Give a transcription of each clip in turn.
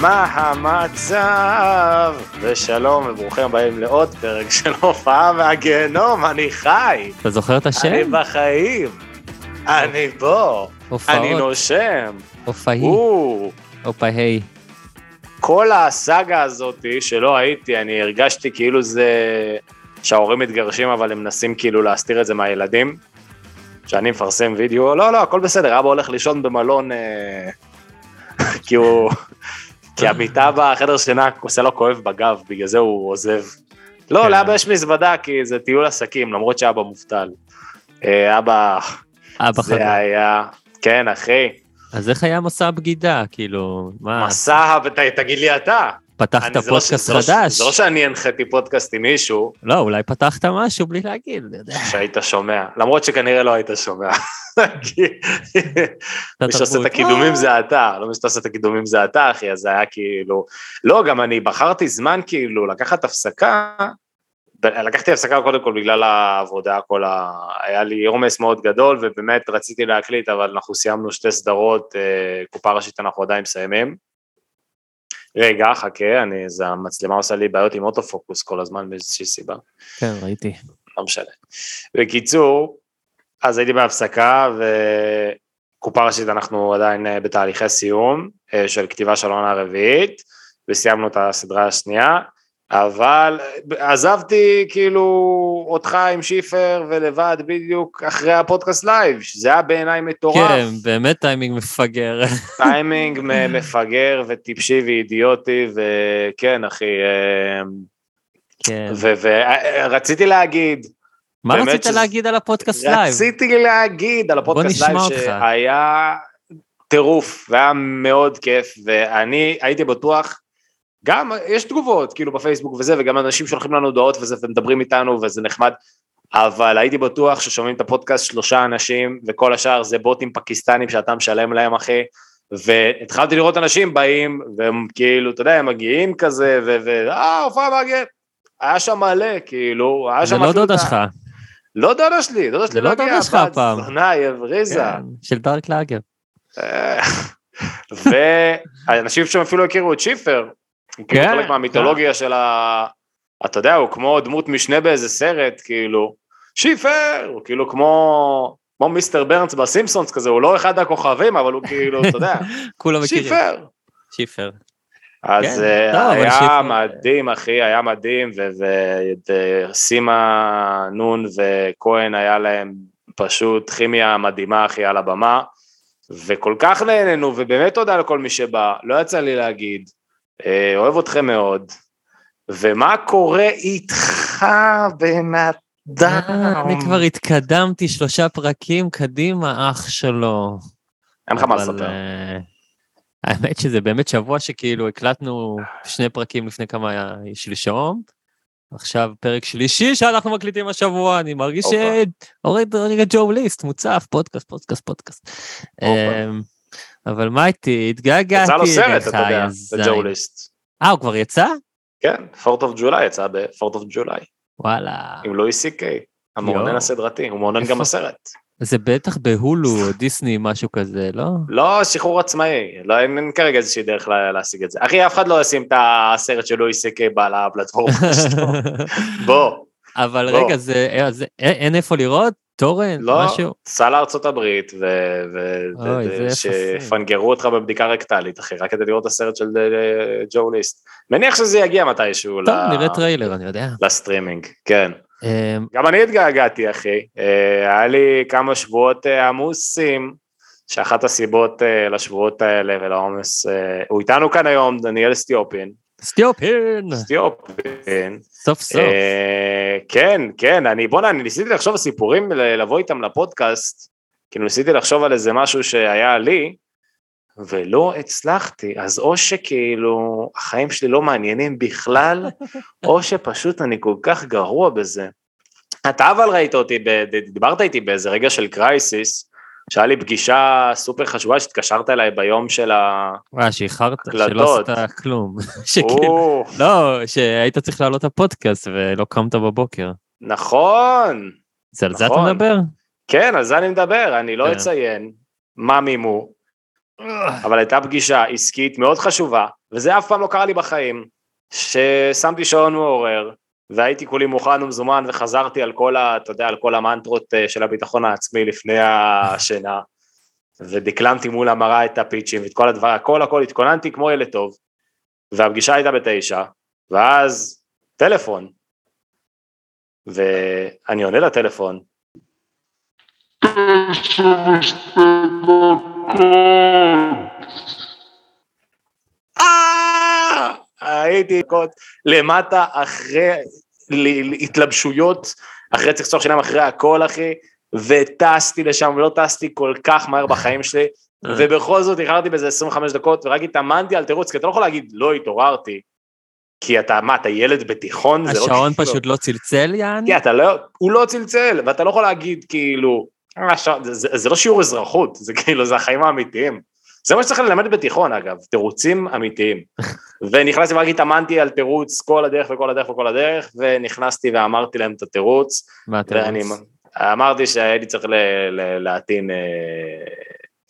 מה המצב? ושלום וברוכים הבאים לעוד פרק של הופעה מהגיהנום, אני חי, אתה זוכר את אני השם? בחיים, אני בו, הופעות. אני נושם, הופעי, הופעי. כל הסאגה הזאת שלא הייתי, אני הרגשתי כאילו זה שההורים מתגרשים אבל הם מנסים כאילו להסתיר את זה מהילדים. שאני מפרסם וידאו, לא, לא, הכל בסדר, אבא הולך לישון במלון, אה, כי הוא, כי המיטה בחדר שינה עושה לו כואב בגב, בגלל זה הוא עוזב. לא, כן. לאבא יש מזוודה, כי זה טיול עסקים, למרות שאבא מובטל. אה, אבא, אבא זה חזר. היה, כן, אחי, אז איך היה מסע הבגידה? כאילו, מה, מסע, ות- תגיד לי אתה. פתחת לא פודקאסט לא חדש? זה לא שאני הנחיתי פודקאסט עם מישהו, לא, אולי פתחת משהו בלי להגיד, אני יודע. שהיית שומע, למרות שכנראה לא היית שומע. מי שעושה את. הקידומים זה אתה, לא מי שעושה את הקידומים זה אתה, אחי, אז זה היה כאילו... לא, גם אני בחרתי זמן כאילו לקחת הפסקה, לקחתי הפסקה קודם כל בגלל העבודה, כל ה... היה לי עומס מאוד גדול, ובאמת רציתי להקליט, אבל אנחנו סיימנו שתי סדרות, אה, קופה ראשית אנחנו עדיין מסיימים. רגע, חכה, אני, זה המצלמה עושה לי בעיות עם אוטופוקוס כל הזמן באיזושהי סיבה. כן, ראיתי. לא משנה. בקיצור, אז הייתי בהפסקה וקופה ראשית אנחנו עדיין אה, בתהליכי סיום אה, של כתיבה של העונה הרביעית וסיימנו את הסדרה השנייה, אבל אה, עזבתי כאילו אותך עם שיפר ולבד בדיוק אחרי הפודקאסט לייב, שזה היה בעיניי מטורף. כן, באמת טיימינג מפגר. טיימינג מפגר וטיפשי ואידיוטי וכן אחי, אה, כן. ורציתי להגיד, מה רצית שזה- להגיד על הפודקאסט לייב? רציתי להגיד על הפודקאסט לייב. שהיה טירוף, והיה מאוד כיף, ואני הייתי בטוח, גם יש תגובות כאילו בפייסבוק וזה, וגם אנשים שולחים לנו הודעות וזה, ומדברים איתנו וזה נחמד, אבל הייתי בטוח ששומעים את הפודקאסט שלושה אנשים, וכל השאר זה בוטים פקיסטנים שאתה משלם להם אחי, והתחלתי לראות אנשים באים, והם כאילו, אתה יודע, הם מגיעים כזה, ו... ו- אה, הופעה מעגל. היה שם מלא, כאילו, היה זה שם לא אפילו דודה את ה- שלך. לא דודה שלי, דודה זה שלי לא לא הגיעה, דודה שלך בת הפעם. זונה, היא הבריזה. כן, של דארק לאגר. אה, ואנשים שם אפילו הכירו את שיפר, כן, חלק מהמיתולוגיה של ה... אתה יודע, הוא כמו דמות משנה באיזה סרט, כאילו, שיפר, הוא כאילו כמו... כמו מיסטר ברנס בסימפסונס כזה, הוא לא אחד הכוכבים, אבל הוא כאילו, אתה יודע, כולם מכירים. שיפר. שיפר. אז כן, אה, אבל היה מדהים, אחי, היה מדהים, וסימה נון וכהן היה להם פשוט כימיה מדהימה, אחי, על הבמה, וכל כך נהנינו, ובאמת תודה לכל מי שבא, לא יצא לי להגיד, אוהב אתכם מאוד, ומה קורה איתך, בן אדם? אה, אני כבר התקדמתי שלושה פרקים קדימה, אח שלו. אין לך מה לספר. אה, האמת שזה באמת שבוע שכאילו הקלטנו שני פרקים לפני כמה, שלשום. עכשיו פרק שלישי שאנחנו מקליטים השבוע, אני מרגיש ש... הופה. הוריד רגע ג'ו ליסט, מוצף, פודקאסט, פודקאסט, פודקאסט. אבל מה איתי, התגעגעתי יצא לו סרט, אליך, אתה יודע. בג'ו ליסט. אה, הוא כבר יצא? כן, Fourth of July יצא ב Fourth of July. וואלה. עם לואי סי קיי, המאונן. הסדרתי, הוא מאונן? גם בסרט. זה בטח בהולו או דיסני, משהו כזה, לא? לא, שחרור עצמאי, לא, אין, כרגע איזושהי דרך לה, להשיג את זה. אחי, אף אחד לא ישים את הסרט של לואי סי קיי על הפלטפורמה שלו. בוא, אבל. רגע, אה, אין, אין איפה לראות? טורנט? לא, משהו? סע לארצות הברית, ו- ו- אוי, ו- זה יפה. שיפנגרו אותך בבדיקה רקטלית, אחי, רק כדי לראות את הסרט של אה, ג'ו ליסט. מניח שזה יגיע מתישהו טוב, ל- נראה טריילר, אני יודע. לסטרימינג, כן. אמ, גם אני התגעגעתי, אחי. אה, היה לי כמה שבועות אה, עמוסים שאחת הסיבות לשבועות האלה ולעומס, הוא איתנו כאן היום, דניאל סטיופין. סטיופין! סטיופין. סוף סוף. אה, כן, כן, אני, בוא'נה, אני ניסיתי לחשוב על סיפורים, לבוא איתם לפודקאסט, כאילו ניסיתי לחשוב על איזה משהו שהיה לי, ולא הצלחתי, אז או שכאילו החיים שלי לא מעניינים בכלל, או שפשוט אני כל כך גרוע בזה. אתה אבל ראית אותי, דיברת איתי באיזה רגע של קרייסיס, שהיה לי פגישה סופר חשובה שהתקשרת אליי ביום של ה... וואי, שאיחרת, שלא. עשית כלום. שכאילו, לא, שהיית צריך לעלות לפודקאסט ולא קמת בבוקר. נכון, זה על זה אתה נכון. מדבר? כן, על זה אני מדבר, אני לא כן. אציין מה מימו, אבל הייתה פגישה עסקית מאוד חשובה, וזה אף פעם לא קרה לי בחיים, ששמתי שעון מעורר, והייתי כולי מוכן ומזומן וחזרתי על כל ה... אתה יודע, על כל המנטרות אה, של הביטחון העצמי לפני השינה, ודקלמתי מול המראה את הפיצ'ים ואת כל הדבר, הכל הכל התכוננתי כמו ילד טוב, והפגישה הייתה בתשע, ואז טלפון, ואני עונה לטלפון, אה! הייתי דקות למטה אחרי התלבשויות, אחרי צחצוח שיניים, אחרי הכל אחי, וטסתי לשם, ולא טסתי כל כך מהר בחיים שלי, ובכל זאת איחרתי באיזה 25 דקות, ורק התאמנתי על תירוץ, כי אתה לא יכול להגיד לא התעוררתי, כי אתה, מה, אתה ילד בתיכון? לא השעון כאילו- פשוט לא צלצל, יעני? כן, אתה לא, הוא לא צלצל, ואתה לא יכול להגיד כאילו, "אה, זה, זה, זה לא שיעור אזרחות, זה כאילו, זה החיים האמיתיים. זה מה שצריך ללמד בתיכון אגב, תירוצים אמיתיים. ונכנסתי ורק התאמנתי על תירוץ כל הדרך וכל הדרך וכל הדרך, ונכנסתי ואמרתי להם את התירוץ, מה ואני רוצה? אמרתי שהייתי צריך ל- ל- להטעין,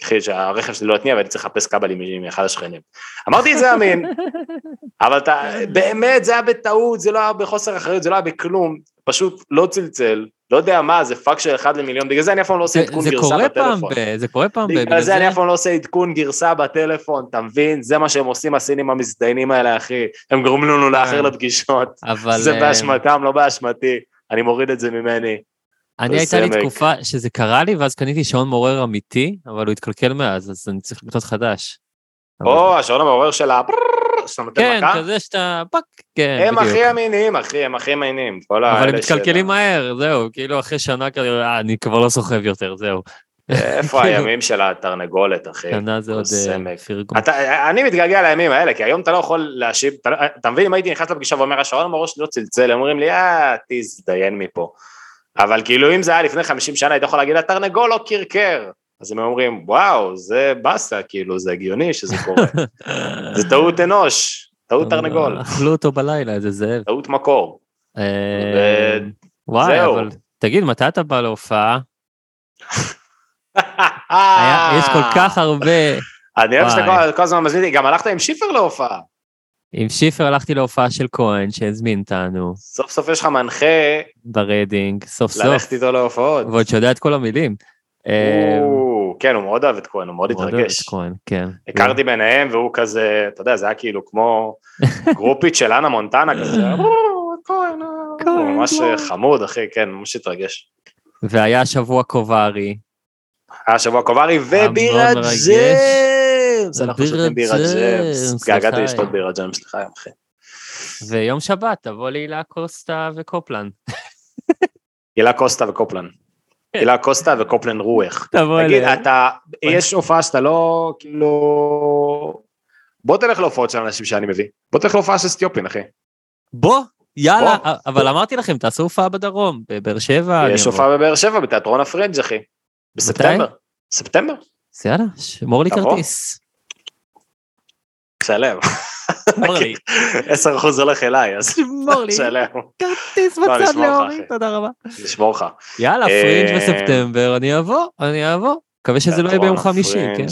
אחי, שהרכב שלי לא יתניע והייתי צריך לחפש כבלים עם אחד השכנים. אמרתי את זה אמין, אבל אתה, באמת זה היה בטעות, זה לא היה בחוסר אחריות, זה לא היה בכלום, פשוט לא צלצל, לא יודע מה, זה פאק של אחד למיליון, בגלל זה אני אף פעם לא עושה זה- עדכון זה גרסה בטלפון. ב- זה קורה פעם, ב- בגלל זה אני אף פעם לא עושה עדכון גרסה בטלפון, אתה מבין? זה מה שהם עושים הסינים המזדיינים האלה, אחי. הם גורמים לנו לאחר כן. לפגישות. אבל זה אה, באשמתם, לא באשמתי. אני מוריד את זה ממני. אני הייתה לי. תקופה שזה קרה לי, ואז קניתי שעון מעורר אמיתי, אבל הוא התקלקל מאז, אז אני צריך לקנות חדש. או, השעון המעורר של ה... כן? כזה שאתה פאק, כן, הם. הכי אמינים, אחי, הם הכי אמינים. אבל הם מתקלקלים מהר, זהו, כאילו אחרי שנה כזה, אה, אני כבר לא סוחב יותר, זהו. איפה הימים של התרנגולת, אחי? שנה זה עוד אה. פרגון. אני מתגעגע לימים האלה, כי היום אתה לא יכול להשיב, אתה, לא- אתה מבין, אם הייתי נכנס לפגישה ואומר, השעון המעורר שלי לא צלצל, הם אומרים לי, אה, תזדיין מפה. אבל כאילו, אם זה היה לפני 50 שנה, היית יכול להגיד, התרנגול לא קרקר. אז הם אומרים, וואו, זה באסה, כאילו, זה הגיוני שזה קורה. זה טעות אנוש, טעות תרנגול, אכלו אותו בלילה, איזה זאב. טעות מקור. אה, וואי. אבל תגיד, מתי אתה בא להופעה? יש כל כך הרבה... אני אוהב שאתה. כל- כל הזמן מזמין אותי, גם הלכת עם שיפר להופעה. עם שיפר הלכתי להופעה של כהן, שהזמין אותנו, סוף סוף יש לך מנחה ברדינג, סוף סוף, ללכת איתו להופעות. ועוד שיודע את כל המילים. או, כן, הוא מאוד אוהב את כהן, הוא מאוד מאוד אוהב התרגש. את כהן, כן. הכרתי ביניהם והוא כזה, אתה יודע, זה היה כאילו כמו גרופית של אנה מונטנה כזה, "או, כהן, אה." הוא ממש חמוד, אחי, כן, ממש התרגש. והיה שבוע קוברי, היה שבוע קוברי ובירת מרגש. ג'מס, אנחנו שותים בירת ג'מס, התגעגעתי לחיים. לשתות בירת ג'מס, סליחה, ים אחי. ויום שבת תבוא להילה קוסטה וקופלן. הילה קוסטה וקופלן. הילה קוסטה וקופלן רוח. תבוא תגיד, אליה. אתה, יש הופעה שאתה לא, כאילו... בוא תלך להופעות של אנשים שאני מביא. בוא תלך להופעה של סטיופין, אחי. בוא, יאללה, בוא. אבל אמרתי לכם, תעשו הופעה בדרום, בבאר שבע. יש. הופעה בבאר שבע, בתיאטרון הפרינג', אחי. בספטמבר. ספטמבר? אז יאללה, שמור לי. כרטיס. שלם. שמור לי. 10% הולך אליי, אז שמור לי. שלם. כרטיס בצד אחי. תודה רבה. נשמור לך. יאללה, אה, פרינג' בספטמבר, אני אבוא, אני אבוא. מקווה שזה לא יהיה ביום חמישי, כן?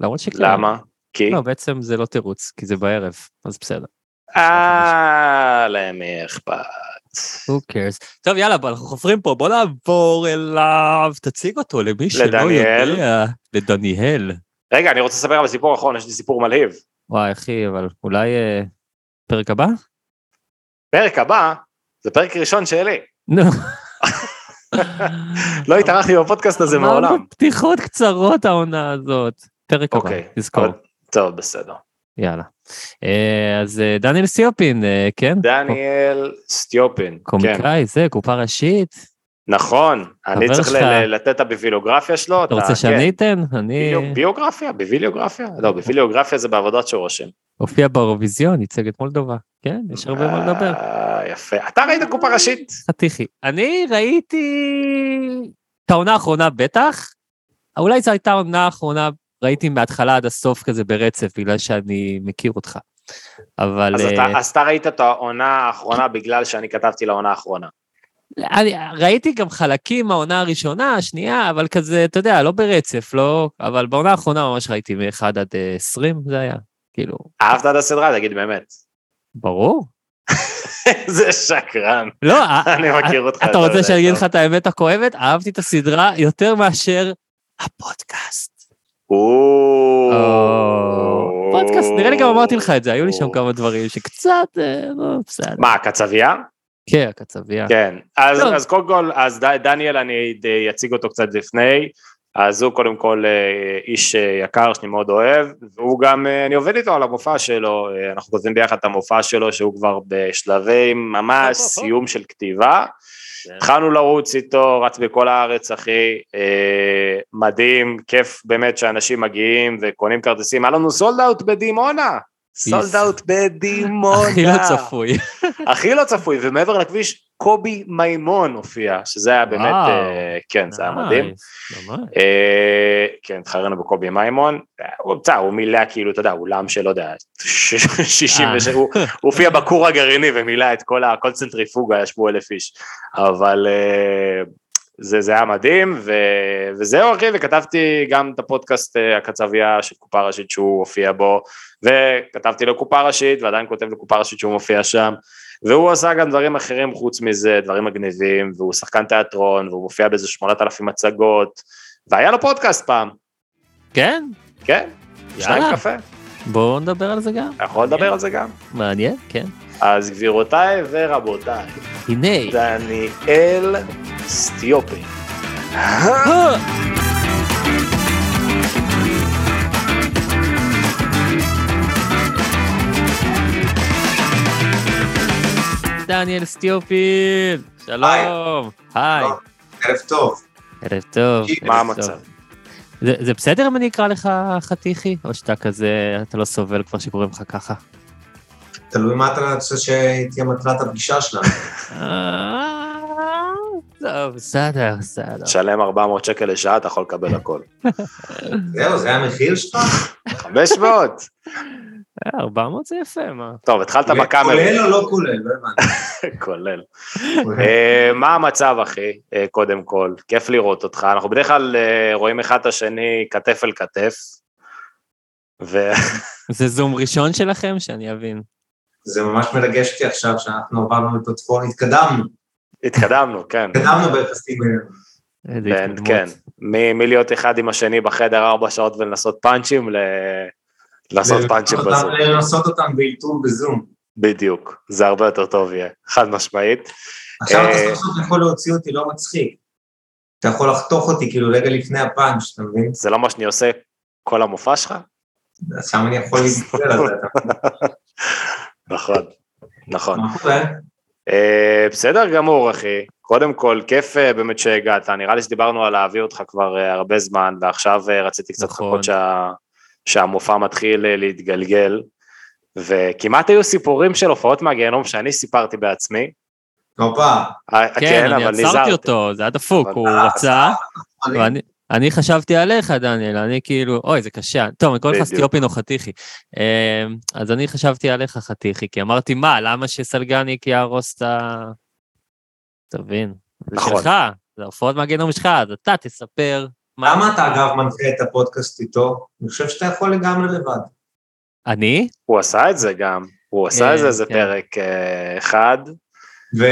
למרות שכן. למה? כי? לא, בעצם זה לא תירוץ, כי זה בערב, אז בסדר. אה, למי אכפת. who cares. טוב, יאללה, אנחנו חופרים פה, בוא נעבור אליו, תציג אותו למי שלא לדניאל. יודע. לדניאל. רגע, אני רוצה לספר על סיפור אחרון, יש לי סיפור מלהיב. וואי, אחי, אבל אולי אה, פרק הבא? פרק הבא, זה פרק ראשון שלי. נו, לא התארחתי בפודקאסט הזה אמרנו מעולם. פתיחות קצרות העונה הזאת. פרק הבא, אוקיי, תזכור. טוב, בסדר. יאללה. אה, אז אה, דניאל סיופין, אה, כן? דניאל סטיופין. כן, קומיקאי, זה, קופה ראשית. נכון, אני צריך שלך. ל- לתת את הביבילוגרפיה שלו. אתה רוצה כן. שאני אתן? אני ביו- ביוגרפיה, בביליוגרפיה? לא, בביליוגרפיה זה בעבודת שורשים. הופיע באירוויזיון, ייצג את מולדובה. כן, יש הרבה מה לדבר. אה, יפה. אתה ראית קופה ראשית? חתיכי. אני ראיתי את העונה האחרונה בטח, אולי זו הייתה העונה האחרונה, ראיתי מההתחלה עד הסוף כזה ברצף, בגלל שאני מכיר אותך. אבל אז אה, אתה- אז אתה ראית את העונה האחרונה בגלל שאני כתבתי לעונה האחרונה. אני ראיתי גם חלקים מהעונה הראשונה, השנייה, אבל כזה, אתה יודע, לא ברצף, לא... אבל בעונה האחרונה ממש ראיתי מ-1 עד אה, 20, זה היה. כאילו, אהבת את הסדרה? תגיד באמת. ברור. איזה שקרן. לא, אה, אני מכיר אותך. אתה רוצה שאני אגיד טוב. לך את האמת הכואבת? אהבתי את הסדרה יותר מאשר הפודקאסט. פודקאסט, נראה לי גם אמרתי לך את זה, היו לי שם כמה דברים שקצת, אה, לא, בסדר. מה, קצבייה? כן, הקצבייה. כן. אז טוב. אז קודם כל, אז ד- דניאל, אני אציג אותו קצת לפני. אז הוא קודם כל אה, איש אה, יקר שאני מאוד אוהב, והוא גם, אה, אני עובד איתו על המופע שלו, אנחנו כותבים ביחד את המופע שלו שהוא כבר בשלבי ממש סיום של כתיבה. כן. התחלנו לרוץ איתו, רץ בכל הארץ אחי, אה, מדהים, כיף באמת שאנשים מגיעים וקונים כרטיסים, היה לנו סולד אאוט בדימונה, סולד אאוט בדימונה, הכי לא צפוי. הכי לא צפוי, ומעבר לכביש קובי מימון הופיע, שזה היה באמת. אה, כן, זה היה מדהים. אה, כן, התחרנו בקובי מימון, הוא הוא מילא כאילו, אתה יודע, אולם של, לא יודע, 66, אה. הוא הופיע בכור הגרעיני ומילא את כל הקונצנטריפוגה, ישבו אלף איש, אבל זה, זה היה מדהים, ו, וזהו אחי, וכתבתי גם את הפודקאסט אה, הקצבייה של קופה ראשית שהוא הופיע בו, וכתבתי לו קופה ראשית, ועדיין כותב לקופה ראשית שהוא מופיע שם, והוא עשה גם דברים אחרים חוץ מזה, דברים מגניבים, והוא שחקן תיאטרון, והוא מופיע באיזה 8,000 הצגות, והיה לו פודקאסט פעם, כן, כן? שניים יאללה. קפה, בואו נדבר על זה גם. יכול לדבר על זה גם. מעניין, כן. אז גבירותיי ורבותיי, הנה. דניאל סטיופי. דניאל סטיופין, שלום. היי, ערב טוב. ערב טוב. מה המצב? זה בסדר אם אני אקרא לך חתיכי, או שאתה כזה, אתה לא סובל כבר שקוראים לך ככה? תלוי מה אתה רוצה שתהיה מטרת הפגישה שלנו. אה, טוב, בסדר, בסדר. שלם 400 שקל לשעה, אתה יכול לקבל הכל. זהו, זה המחיר שלך? 500. אה, 400 זה יפה, מה? טוב, התחלת בקאמרי. כולל או לא כולל? לא הבנתי. כולל. אה, מה המצב, אחי? אה, קודם כל, כיף לראות אותך. אנחנו בדרך כלל אה, רואים אחד את השני כתף אל כתף. ו... זה זום ראשון שלכם? שאני אבין. זה ממש מרגש אותי עכשיו שאנחנו עברנו לפלטפורמה, התקדמנו, התקדמנו, כן. התקדמנו ביחסים בינינו. איזה כן, התקדמות. כן. מלהיות אחד עם השני בחדר ארבע שעות ולנסות פאנצ'ים. לעשות פאנצ'ים בזום. לנסות אותם באלתור בזום. בדיוק, זה הרבה יותר טוב יהיה, חד משמעית. עכשיו אה, אתה סוף יכול להוציא אותי לא מצחיק. אתה יכול לחתוך אותי כאילו רגע לפני הפאנץ', אתה מבין? זה לא מה שאני עושה כל המופע שלך? שם אני יכול להתגבר על זה. נכון, נכון. קורה? אה, בסדר גמור, אחי. קודם כל, כיף אה, באמת שהגעת. נראה לי שדיברנו על להביא אותך כבר אה, הרבה זמן, ועכשיו רציתי קצת נכון. לחכות שה... שהמופע מתחיל להתגלגל. וכמעט היו סיפורים של הופעות מהגיהנום שאני סיפרתי בעצמי. הופה. אה, כן, אני אבל עצרתי. אותו, זה היה דפוק, הוא רצה, אני- ואני אני חשבתי עליך, דניאל, אני כאילו, אוי, זה קשה. טוב, אני קורא לך. סטיופין או חתיכי. אה, אז אני חשבתי עליך חתיכי, כי אמרתי, מה, למה שסלגניק יהרוס את ה... תבין, זה נכון. שלך, זה הופעות מהגיהנום שלך, אז אתה תספר. מה- למה אתה אגב מנחה את הפודקאסט איתו? אני חושב שאתה יכול לגמרי לבד. אני? הוא עשה את זה גם. הוא עשה כן, איזה איזה כן. פרק אה, אחד, ו...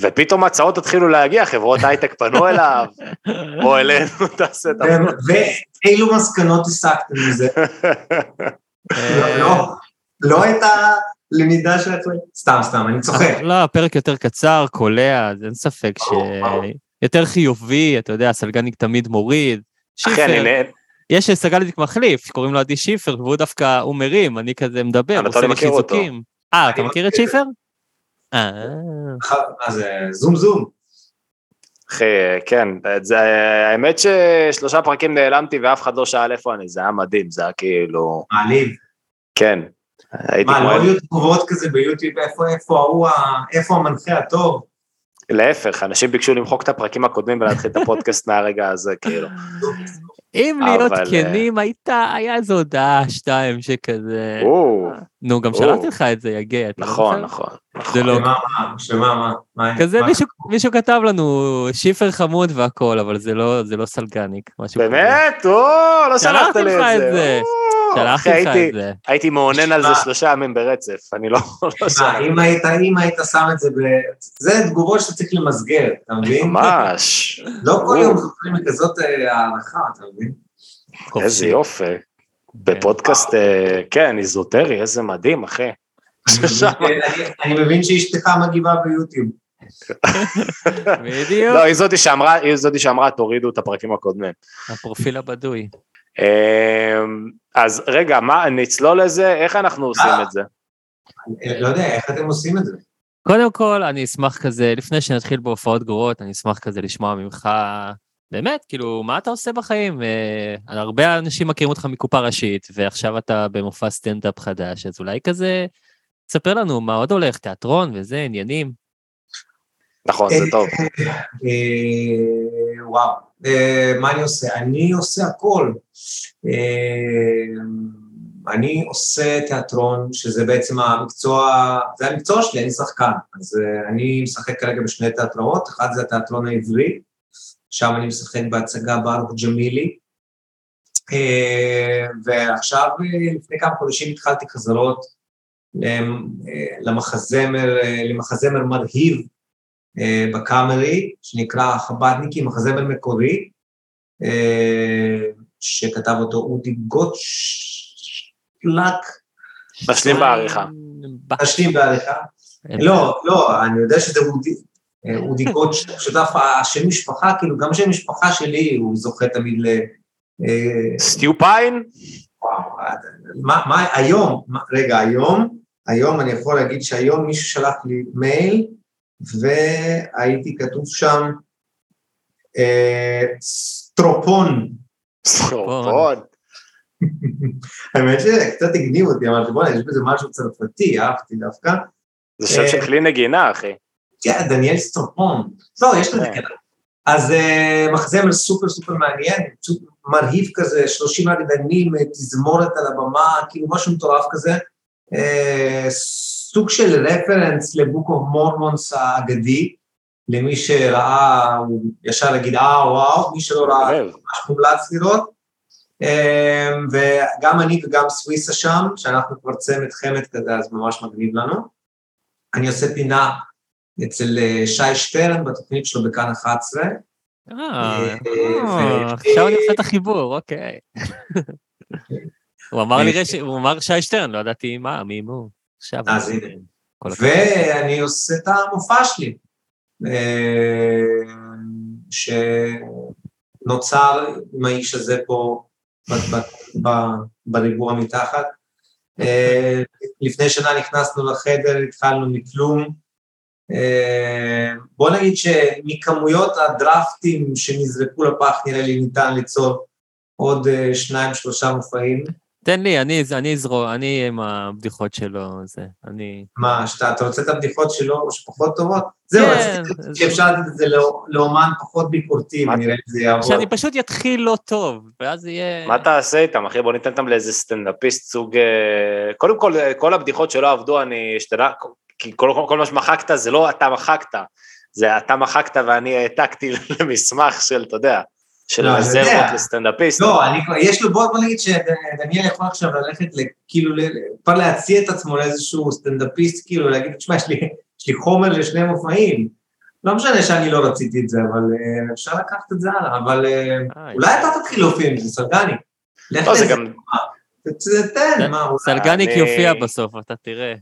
ופתאום הצעות התחילו להגיע, חברות הייטק פנו אליו, או אלינו, תעשה את ו- הפודקאסט. ואילו מסקנות הסקתם מזה? לא, אה, לא, לא את הלמידה של עצמי. סתם, סתם, אני צוחק. לא, הפרק יותר קצר, קולע, אז אין ספק ברור. יותר חיובי, אתה יודע, סלגניק תמיד מוריד. אחי, אני שיפר, נהנה. יש סלגניק מחליף, שקוראים לו עדי שיפר, והוא דווקא, הוא מרים, אני כזה מדבר, עושה לא לי. חיזוקים. אה, אתה מכיר את. שיפר? אה, מה זה, זום זום. אחי, כן, את זה, האמת ששלושה פרקים נעלמתי ואף אחד לא שאל איפה אני, זה היה מדהים, זה היה כאילו, מעליב. כן. הייתי מה, כמו... לא היו תגובות כזה ביוטיוב, איפה, איפה ההוא, ה- איפה המנחה הטוב? להפך, אנשים ביקשו למחוק את הפרקים הקודמים ולהתחיל את הפודקאסט מהרגע הזה, כאילו. אם להיות כנים, הייתה, היה איזו הודעה, שתיים, שכזה... נו, גם. שלחתי לך את זה, יגע. אתה לא נכון? נכון. זה לא... שמה, מה, שמה, מה, מה, כזה מישהו, כתב לנו שיפר חמוד והכל, אבל זה לא, זה לא סלגניק. משהו כזה. באמת? או, לא שלחת לי את זה. שלחתי לך הייתי- את זה. הייתי מעונן על זה. שלושה ימים ברצף, אני לא לא. אם היית, שם את זה ב... זה תגובות שאתה צריך למסגר, אתה מבין? ממש, לא כל. יום זוכרים לכזאת אה, הערכה, אתה מבין? איזה יופי. בפודקאסט, אה, כן, איזוטרי, איזה מדהים, אחי. אני מבין- אני- מבין שאשתך מגיבה ביוטיוב. בדיוק, לא, היא זאתי שאמרה, היא זאתי שאמרה, תורידו את הפרקים הקודמים. הפרופיל הבדוי. אמ, אז רגע, מה, נצלול לזה? איך אנחנו עושים אה. את זה? לא יודע, איך אתם עושים את זה? קודם כל, אני אשמח כזה, לפני שנתחיל בהופעות גרועות, אני אשמח כזה לשמוע ממך, באמת, כאילו, מה אתה עושה בחיים? אה, הרבה אנשים מכירים אותך מקופה ראשית, ועכשיו אתה במופע סטנדאפ חדש, אז אולי כזה, תספר לנו מה עוד הולך, תיאטרון וזה, עניינים. נכון, זה טוב. אה, וואו, אה, מה אני עושה? אני עושה הכל. אה, אני עושה תיאטרון, שזה בעצם המקצוע, זה המקצוע שלי, אני שחקן. אז אה, אני משחק כרגע בשני תיאטראות, אחד זה התיאטרון העברי, שם אני משחק בהצגה ברוך ג'מילי. אה, ועכשיו, אה, לפני כמה חודשים התחלתי חזרות אה, למחזמר, אה, למחזמר מרהיב אה, בקאמרי, שנקרא חב"דניקים, מחזמר מקורי, אה, שכתב אותו אודי גוטשלק, נשלים בעריכה. נשלים בעריכה. לא, לא, אני יודע שזה אודי, אה, אודי גוטשלק, שותף השם משפחה, כאילו גם שם משפחה שלי, הוא זוכה תמיד ל... אה, סטיו פיין? וואו, מה, מה, היום, מה, רגע, היום, היום אני יכול להגיד שהיום מישהו שלח לי מייל, והיה כתוב שם אה, סטרופון. סטרופון. האמת שקצת הגניב אותי, אמרתי, בוא'נה, יש בזה משהו צרפתי, אהבתי דווקא. זה שם של כלי נגינה, אחי. כן, דניאל סטרופון. לא, יש לזה. קטע. אז אה, מחזמר סופר סופר מעניין, פשוט מרהיב כזה, 30 רקדנים, אה, תזמורת על הבמה, כאילו משהו מטורף כזה. אה, סוג של רפרנס לבוק אוף מורמונס האגדי, למי שראה, הוא ישר יגיד, אה, וואו, מי שלא ראה. ממש מומלץ לראות. אה, וגם אני וגם סוויסה שם, שאנחנו כבר צמד חמד כזה, אז ממש מגניב לנו. אני עושה פינה אצל אה, שי שטרן בתוכנית שלו בכאן 11. אה, אה, אה, ו- עכשיו אני עושה את החיבור, אוקיי. הוא אמר לי, רש- הוא אמר שי שטרן, לא ידעתי מה, מי הוא. עכשיו. אז הנה. ואני עושה את המופע שלי, אה, שנוצר עם האיש הזה פה בריבוע מתחת. אה, לפני שנה נכנסנו לחדר, התחלנו מכלום. אה, בוא נגיד שמכמויות הדרפטים שנזרקו לפח, נראה לי ניתן ליצור עוד אה, שניים, שלושה מופעים. תן לי, אני אני אזרום, אני עם הבדיחות שלו, זה, אני... מה, שאתה אתה רוצה את הבדיחות שלו שפחות טובות? זהו, כן, רציתי אז- שאפשר לתת את זה לא- לאומן פחות ביקורתי, מה- ונראה אם זה יעבוד. שאני פשוט יתחיל לא טוב, ואז יהיה... מה תעשה איתם, אחי? בוא ניתן אותם לאיזה סטנדאפיסט סוג... אה, קודם כל, אה, כל הבדיחות שלא עבדו, אני השתנה... כי כל, כל מה שמחקת זה לא אתה מחקת, זה אתה מחקת ואני העתקתי למסמך של, אתה יודע, של לא, רזרבות. לסטנדאפיסט. לא, אני כבר, יש לו, בוא בוא נגיד שדניאל יכול עכשיו ללכת, כאילו, כבר להציע את עצמו לאיזשהו סטנדאפיסט, כאילו, להגיד, תשמע, יש יש לי חומר לשני מופעים. לא משנה שאני לא רציתי את זה, אבל אה, אפשר לקחת את זה הלאה, אבל אה, אה, אולי אתה תתחיל להופיע עם זה, סרגני. לך לא, זה לזה, גם... תן, מה, אולי. סלגניק יופיע בסוף, אתה תראה.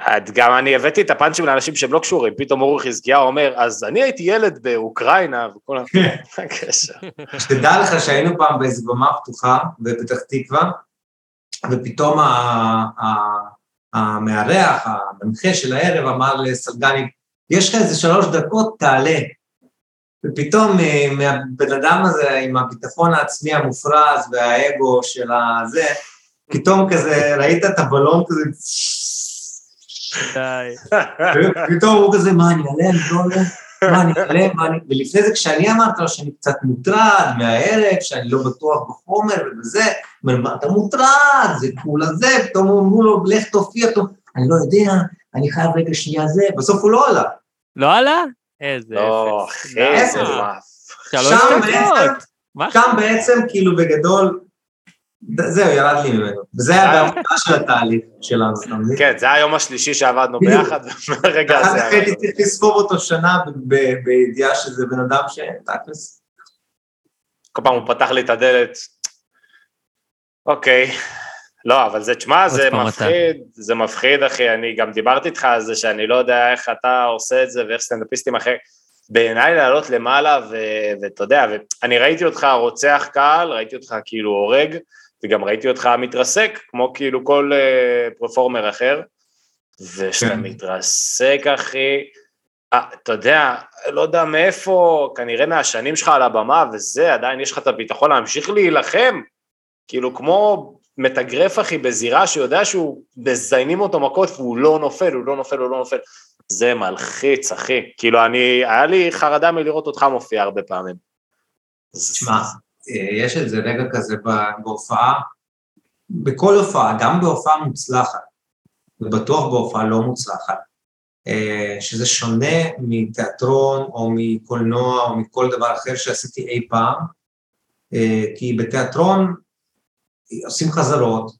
את- גם אני הבאתי את הפאנצ'ים לאנשים שהם לא קשורים, פתאום אורי חזקיהו אומר, אז אני הייתי ילד באוקראינה, וכל ה... הקשר? שתדע לך שהיינו פעם באיזו במה פתוחה בפתח תקווה, ופתאום המארח, המנחה של הערב אמר לסלגני, יש לך איזה שלוש דקות, תעלה. ופתאום אה, מהבן אדם הזה עם הביטחון העצמי המופרז והאגו של הזה, פתאום כזה, ראית את הבלון כזה, די. ופתאום הוא כזה, מה, אני אעלה, אני לא עולה? מה, אני אעלה, מה, אני... ולפני זה, כשאני אמרתי לו שאני קצת מוטרד מהערב, שאני לא בטוח בחומר ובזה, הוא אומר, מה אתה מוטרד? זה כולה זה, פתאום אמרו לו, לך תופיע, אני לא יודע, אני חייב רגע שנייה זה, בסוף הוא לא עלה. לא עלה? איזה לא, אפס. אחי, איזה אפס. שם. בעצם, כאילו, בגדול, זהו, ירד לי ממנו. וזה היה בהתחלה של התהליך שלנו, אתה מבין? כן, זה היום השלישי שעבדנו. ביחד, ומהרגע ואחר הזה... כך הייתי צריך לספור אותו שנה ב- ב- בידיעה שזה בן אדם שתכלס... כל פעם הוא פתח לי את הדלת. אוקיי. לא, אבל זה, תשמע, זה פעם אתה. מפחיד, זה מפחיד, אחי. אני גם דיברתי איתך על זה שאני לא יודע איך אתה עושה את זה ואיך סטנדאפיסטים אחרי... בעיניי לעלות למעלה, ואתה יודע, ואני ראיתי אותך רוצח קהל, ראיתי אותך כאילו הורג, וגם ראיתי אותך מתרסק, כמו כאילו כל uh, פרפורמר אחר, וכשאתה כן. מתרסק, אחי, אה, אתה יודע, לא יודע מאיפה, כנראה מהשנים שלך על הבמה וזה, עדיין יש לך את הביטחון להמשיך להילחם, כאילו כמו מתאגרף אחי בזירה שיודע שהוא, מזיינים אותו מכות והוא לא נופל, הוא לא נופל, הוא לא נופל. זה מלחיץ, אחי. כאילו, אני, היה לי חרדה מלראות אותך מופיע הרבה פעמים. תשמע, יש איזה רגע כזה בהופעה, בכל הופעה, גם בהופעה מוצלחת, ובטוח בהופעה לא מוצלחת, אה, שזה שונה מתיאטרון או מקולנוע או מכל דבר אחר שעשיתי אי פעם, אה, כי בתיאטרון עושים חזרות,